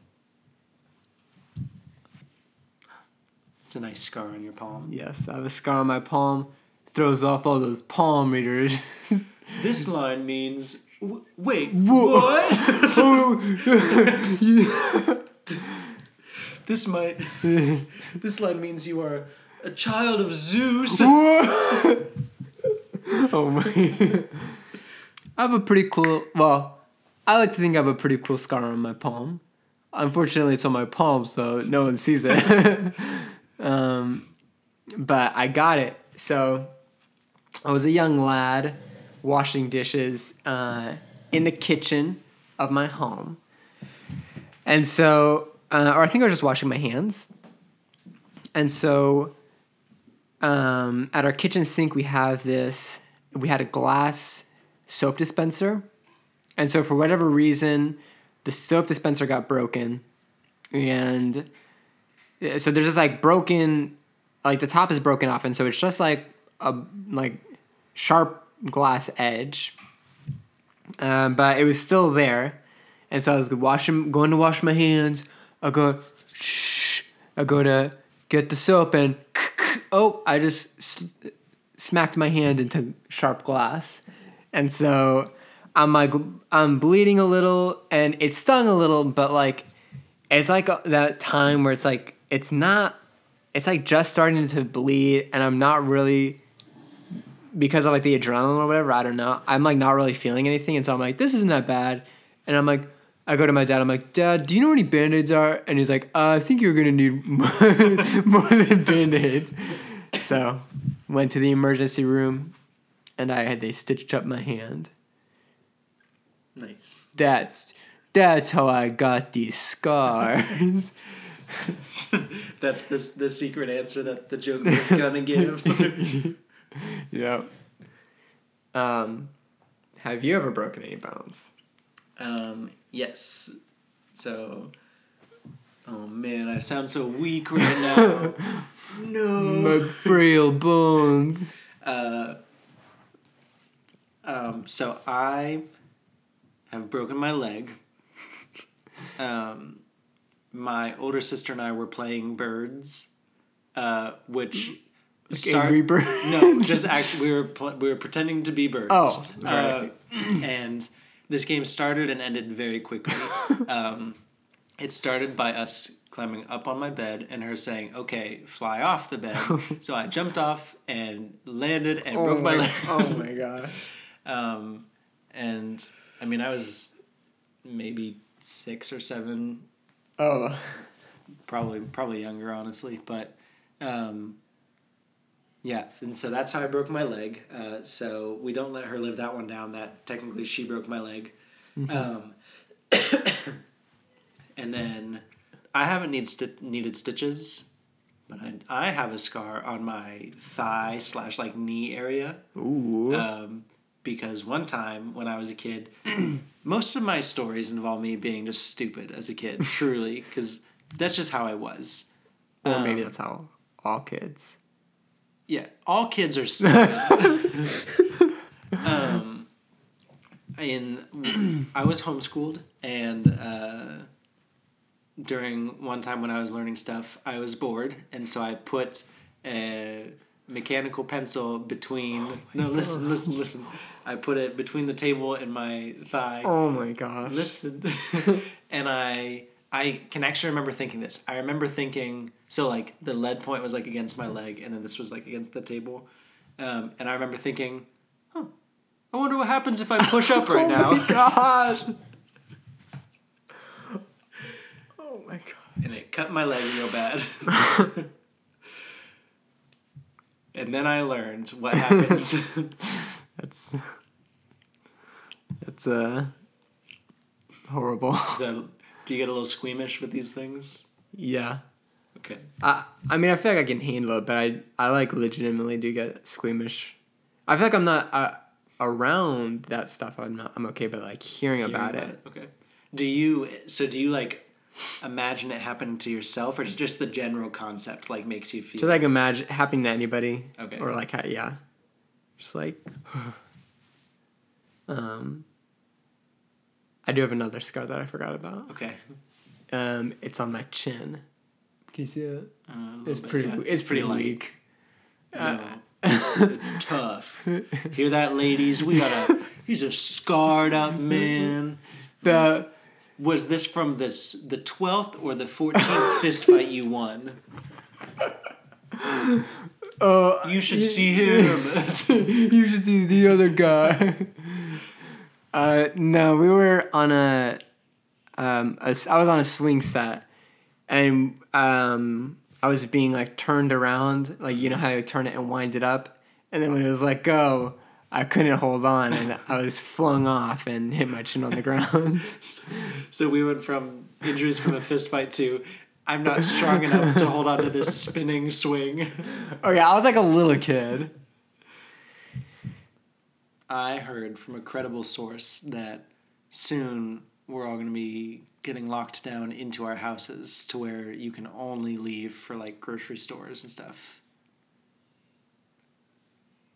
It's a nice scar on your palm. Yes, I have a scar on my palm. Throws off all those palm readers. This line means. W- wait, Whoa. what? this might. This line means you are a child of Zeus. oh my. I have a pretty cool. Well, I like to think I have a pretty cool scar on my palm. Unfortunately, it's on my palm, so no one sees it. um, but I got it. So I was a young lad washing dishes uh, in the kitchen of my home. And so, uh, or I think I was just washing my hands. And so um, at our kitchen sink, we have this, we had a glass soap dispenser. And so, for whatever reason, the soap dispenser got broken. And so there's this like broken, like the top is broken off. And so it's just like a like sharp glass edge. Um, but it was still there. And so I was washing, going to wash my hands. I go, shh. I go to get the soap and oh, I just smacked my hand into sharp glass. And so I'm like, I'm bleeding a little and it stung a little, but like, it's like that time where it's like, it's not, it's like just starting to bleed and I'm not really, because of like the adrenaline or whatever, I don't know. I'm like not really feeling anything. And so I'm like, this isn't that bad. And I'm like, I go to my dad. I'm like, Dad, do you know where any band aids are? And he's like, uh, I think you're gonna need more, more than band aids. So, went to the emergency room, and I had they stitched up my hand. Nice. That's that's how I got these scars. That's the, the secret answer that the joke was gonna give. yep. Um, have you ever broken any bones? um, yes. So. Oh man, I sound so weak right now. no. My frail bones. Uh, um, so I have broken my leg. Um, my older sister and I were playing birds, uh, which Like start- Angry Birds. no, just act. We were pl- we were pretending to be birds. Oh, Uh, right. and this game started and ended very quickly. um, it started by us climbing up on my bed and her saying, "Okay, fly off the bed." so I jumped off and landed and broke my leg. oh my gosh. Um, and I mean, I was maybe six or seven. Oh, probably probably younger, honestly. But um, yeah, and so that's how I broke my leg. Uh, so we don't let her live that one down. That technically she broke my leg. Um, and then I haven't need sti- needed stitches, but I, I have a scar on my thigh slash like knee area. Ooh. Um, because one time when I was a kid, most of my stories involve me being just stupid as a kid, truly, because that's just how I was. or maybe um, that's how all kids. Yeah, all kids are stupid. um, in I was homeschooled, and uh, during one time when I was learning stuff, I was bored, and so I put a mechanical pencil between. no, listen, listen, listen. I put it between the table and my thigh. Oh my gosh. listen and i i can actually remember thinking this i remember thinking so like the lead point was like against my leg and then this was like against the table um, and i remember thinking huh i wonder what happens if i push up right now. oh now my gosh. oh my god. and it cut my leg real bad and then i learned what happens That's that's uh horrible. so, do you get a little squeamish with these things yeah. okay I I mean I feel like I can handle it, but I I like legitimately do get squeamish. I feel like I'm not uh, around that stuff. I'm not. I'm okay, but like hearing, Hearing about, it. okay do you so do you like imagine it happening to yourself or is just the general concept like makes you feel To like imagine happening to anybody. Okay. Or like yeah, just like. um. I do have another scar that I forgot about. okay Um, it's on my chin. Can you see it? Uh, It's bit, pretty. yeah. It's pretty weak. No. it's tough hear that ladies we got a he's a scarred up man The was this from this the 12th or the 14th fist fight you won? Oh, you should see him. you should see the other guy. uh, no, we were on a, um, a I was on a swing set, and um, I was being like turned around, like you know how you turn it and wind it up, and then when it was let go, I couldn't hold on, and I was flung off and hit my chin on the ground. so we went from injuries from a fist fight to i'm not strong enough to hold on to this spinning swing oh yeah, I was like a little kid. I heard from a credible source that soon we're all going to be getting locked down into our houses to where you can only leave for like grocery stores and stuff.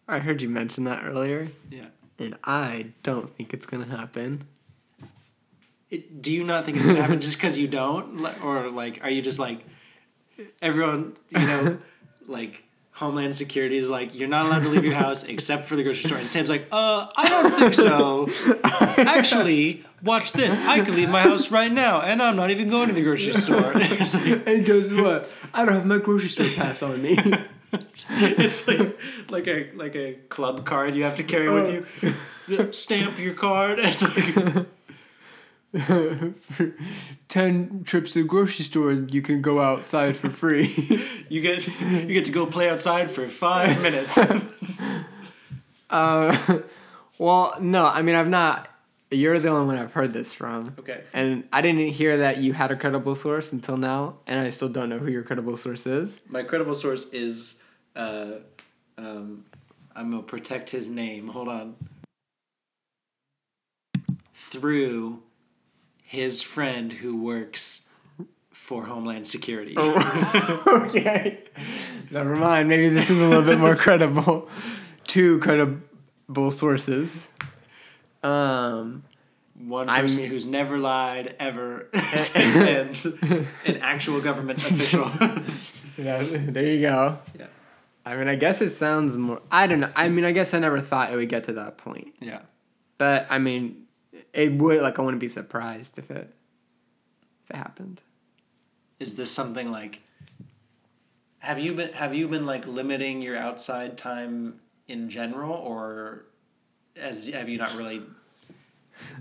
I heard you mention that earlier, Yeah. and I don't think it's gonna happen. It, do you not think it's going to happen just because you don't? Or like, are you just like, everyone, you know, like Homeland Security is like, you're not allowed to leave your house except for the grocery store. And Sam's like, uh, I don't think so. Actually, watch this. I can leave my house right now and I'm not even going to the grocery store. and guess what? I don't have my grocery store pass on me. it's like like a like a club card you have to carry with you. Stamp your card. It's like for 10 trips to the grocery store, you can go outside for free. you get you get to go play outside for five minutes. uh, well, no, I mean, I've not. You're the only one I've heard this from. Okay. And I didn't hear that you had a credible source until now, and I still don't know who your credible source is. My credible source is uh, um, I'm gonna protect his name. Hold on. Through his friend who works for Homeland Security. okay. Never mind. Maybe this is a little bit more credible. Two credible sources. Um, One I'm- person who's never lied ever, and an actual government official. yeah, there you go. yeah, I mean, I guess it sounds more. I don't know. I mean, I guess I never thought it would get to that point. yeah. But I mean, it would. Like, I wouldn't be surprised if it if it happened. Is this something like? Have you been Have you been like limiting your outside time in general, or as have you not really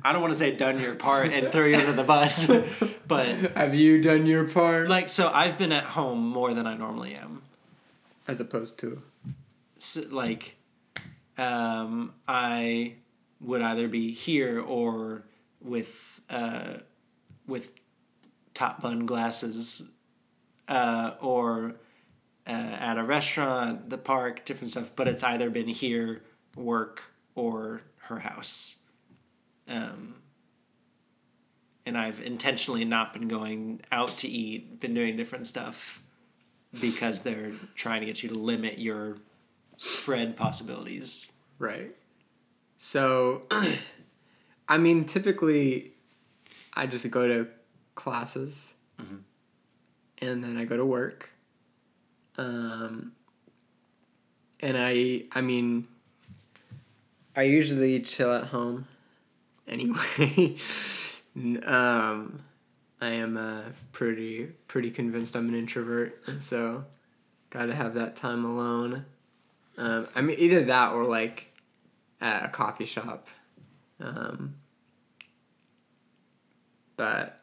I don't want to say done your part and throw you under the bus, but Have you done your part? like so I've been at home more than I normally am. As opposed to. So, like um, I would either be here or with uh, with top bun glasses uh, or uh, at a restaurant, the park, different stuff. But it's either been here, work, or her house. Um, and I've intentionally not been going out to eat, been doing different stuff because they're trying to get you to limit your spread possibilities. Right. So, I mean, typically, I just go to classes, and then I go to work. Um, and I, I mean, I usually chill at home. Anyway, um, I am uh, pretty pretty convinced I'm an introvert, and so got to have that time alone. Um, I mean, either that or like at a coffee shop. Um, but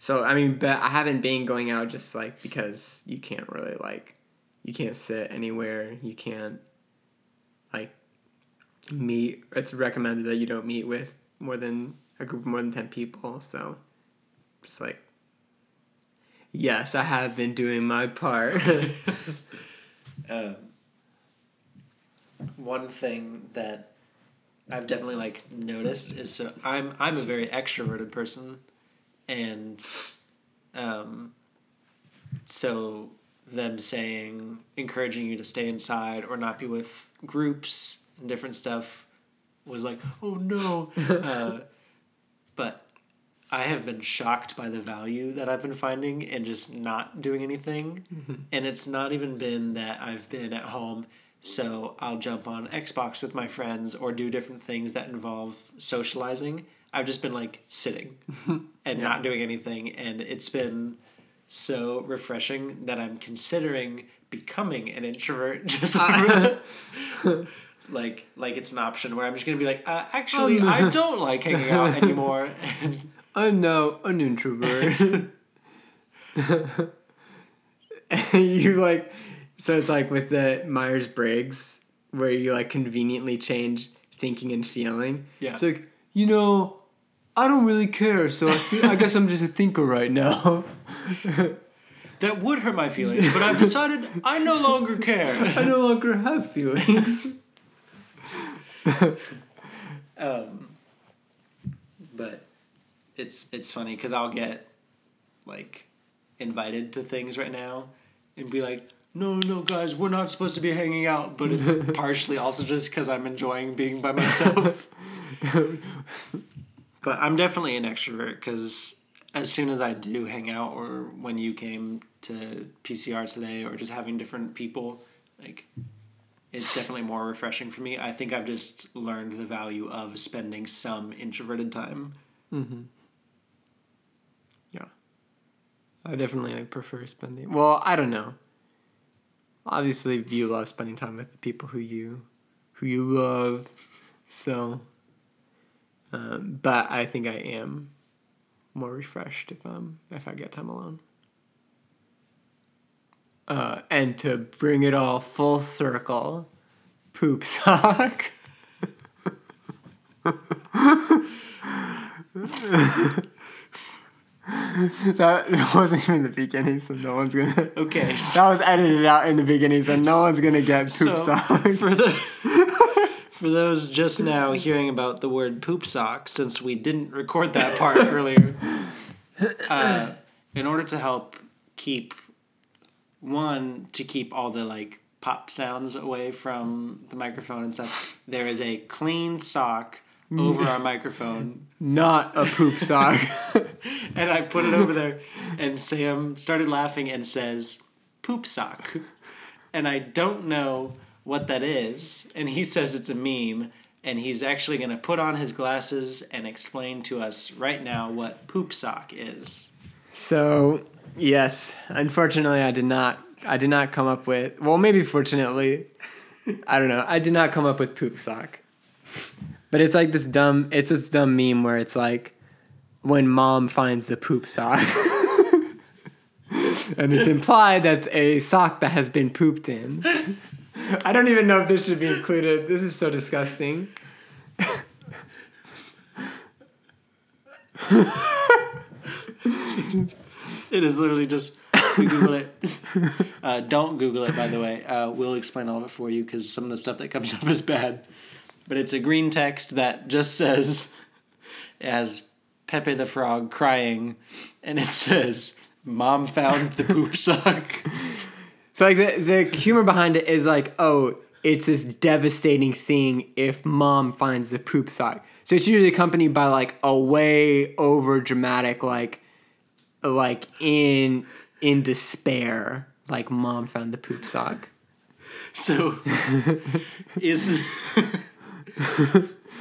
so I mean, but I haven't been going out just like because you can't really like you can't sit anywhere. You can't meet. It's recommended that you don't meet with more than a group of more than ten people. So just like yes, I have been doing my part. Um, one thing that I've definitely like noticed is so I'm I'm a very extroverted person, and um, so them saying encouraging you to stay inside or not be with groups and different stuff was like oh no, uh, but I have been shocked by the value that I've been finding in just not doing anything. And it's not even been that I've been at home, so I'll jump on Xbox with my friends or do different things that involve socializing. I've just been like sitting and not doing anything. And it's been so refreshing that I'm considering becoming an introvert just like like it's an option where I'm just gonna be like, uh, actually, Um. I don't like hanging out anymore. I'm now an introvert. you like, so it's like with the Myers Briggs, where you like conveniently change thinking and feeling. Yeah. It's like, you know, I don't really care, so I, thi- I guess I'm just a thinker right now. that would hurt my feelings, but I've decided I no longer care. I no longer have feelings. Um, but it's it's funny because I'll get like invited to things right now and be like, no, no, guys, we're not supposed to be hanging out. But it's partially also just because I'm enjoying being by myself. but I'm definitely an extrovert because as soon as I do hang out, or when you came to PCR today, or just having different people, like it's definitely more refreshing for me. I think I've just learned the value of spending some introverted time. Mm-hmm. Yeah. I definitely like prefer spending. Well, I don't know. Obviously, you love spending time with the people who you who you love. So, um, but I think I am more refreshed if um if I get time alone. Uh, and to bring it all full circle, poop sock. that wasn't even the beginning, so no one's gonna. Okay, That was edited out in the beginning, so no one's gonna get poop so sock. for the for those just now hearing about the word poop sock, since we didn't record that part earlier, uh, in order to help keep one to keep all the like pop sounds away from the microphone and stuff, there is a clean sock mm. over our microphone Not a poop sock. and I put it over there, and Sam started laughing and says, "Poop sock," and I don't know what that is, and he says it's a meme, and he's actually going to put on his glasses and explain to us right now what poop sock is. so yes, unfortunately, I did not. I did not come up with. Well, maybe fortunately, I don't know. I did not come up with poop sock. But it's like this dumb. It's this dumb meme where it's like when mom finds the poop sock. and it's implied that's a sock that has been pooped in. I don't even know if this should be included. This is so disgusting. It is literally just Google it. Uh, don't Google it, by the way. Uh, we'll explain all of it for you because some of the stuff that comes up is bad. But it's a green text that just says, has Pepe the Frog crying, and it says, "Mom found the poop sock." So like the the humor behind it is like, oh, it's this devastating thing if mom finds the poop sock. So it's usually accompanied by like a way over dramatic like like in in despair, like mom found the poop sock. So, is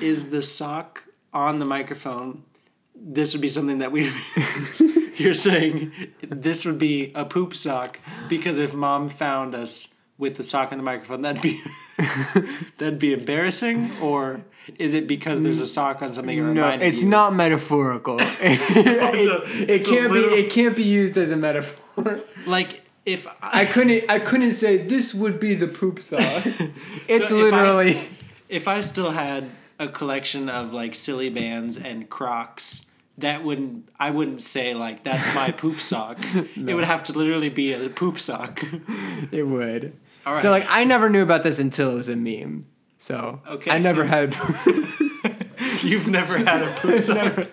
is the sock on the microphone? This would be something that we. You're saying this would be a poop sock because if mom found us with the sock on the microphone, that'd be that'd be embarrassing, or is it because there's a sock on something? No, it's you? not metaphorical. it, it can't be it can't be used as a metaphor. Like if I, I couldn't I couldn't say this would be the poop sock. It's So if I literally if I still had a collection of like Silly Bandz and Crocs, that wouldn't I wouldn't say like that's my poop sock. It would have to literally be a poop sock. It would. All So like I never knew about this until it was a meme. So Okay. I never had. You've never had a poop never-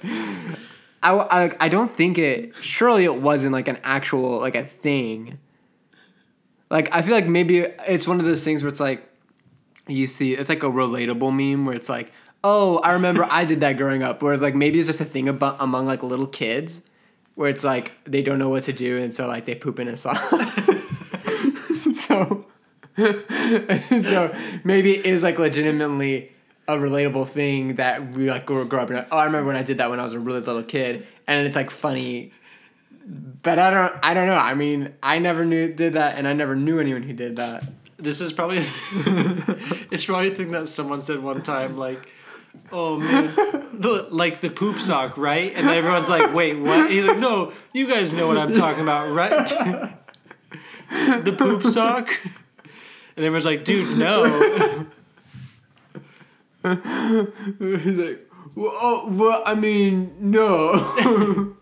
I, I I don't think it. Surely it wasn't like an actual like a thing. Like I feel like maybe it's one of those things where it's like, you see, it's like a relatable meme where it's like, oh, I remember I did that growing up. Whereas like maybe it's just a thing about among like little kids, where it's like they don't know what to do and so like they poop in a sock. so so maybe it is like legitimately a relatable thing that we like grow, grow up. Oh, I remember when I did that when I was a really little kid, and it's like funny. But I don't. I don't know. I mean, I never knew did that, and I never knew anyone who did that. This is probably it's probably a thing that someone said one time like Oh man, the, like the poop sock, right? And everyone's like, "Wait, what?" He's like, "No, you guys know what I'm talking about, right?" the poop sock, and everyone's like, "Dude, no." He's like, well, oh, well, I mean, no.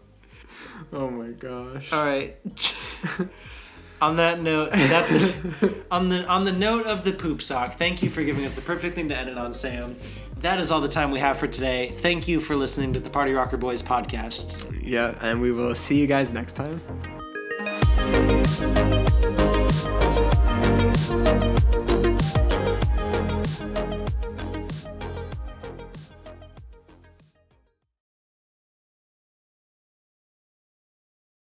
oh my gosh. All right. on that note, that's on the on the note of the poop sock. Thank you for giving us the perfect thing to end it on, Sam. That is all the time we have for today. Thank you for listening to the Party Rocker Boys podcast. Yeah, and we will see you guys next time. Thank you.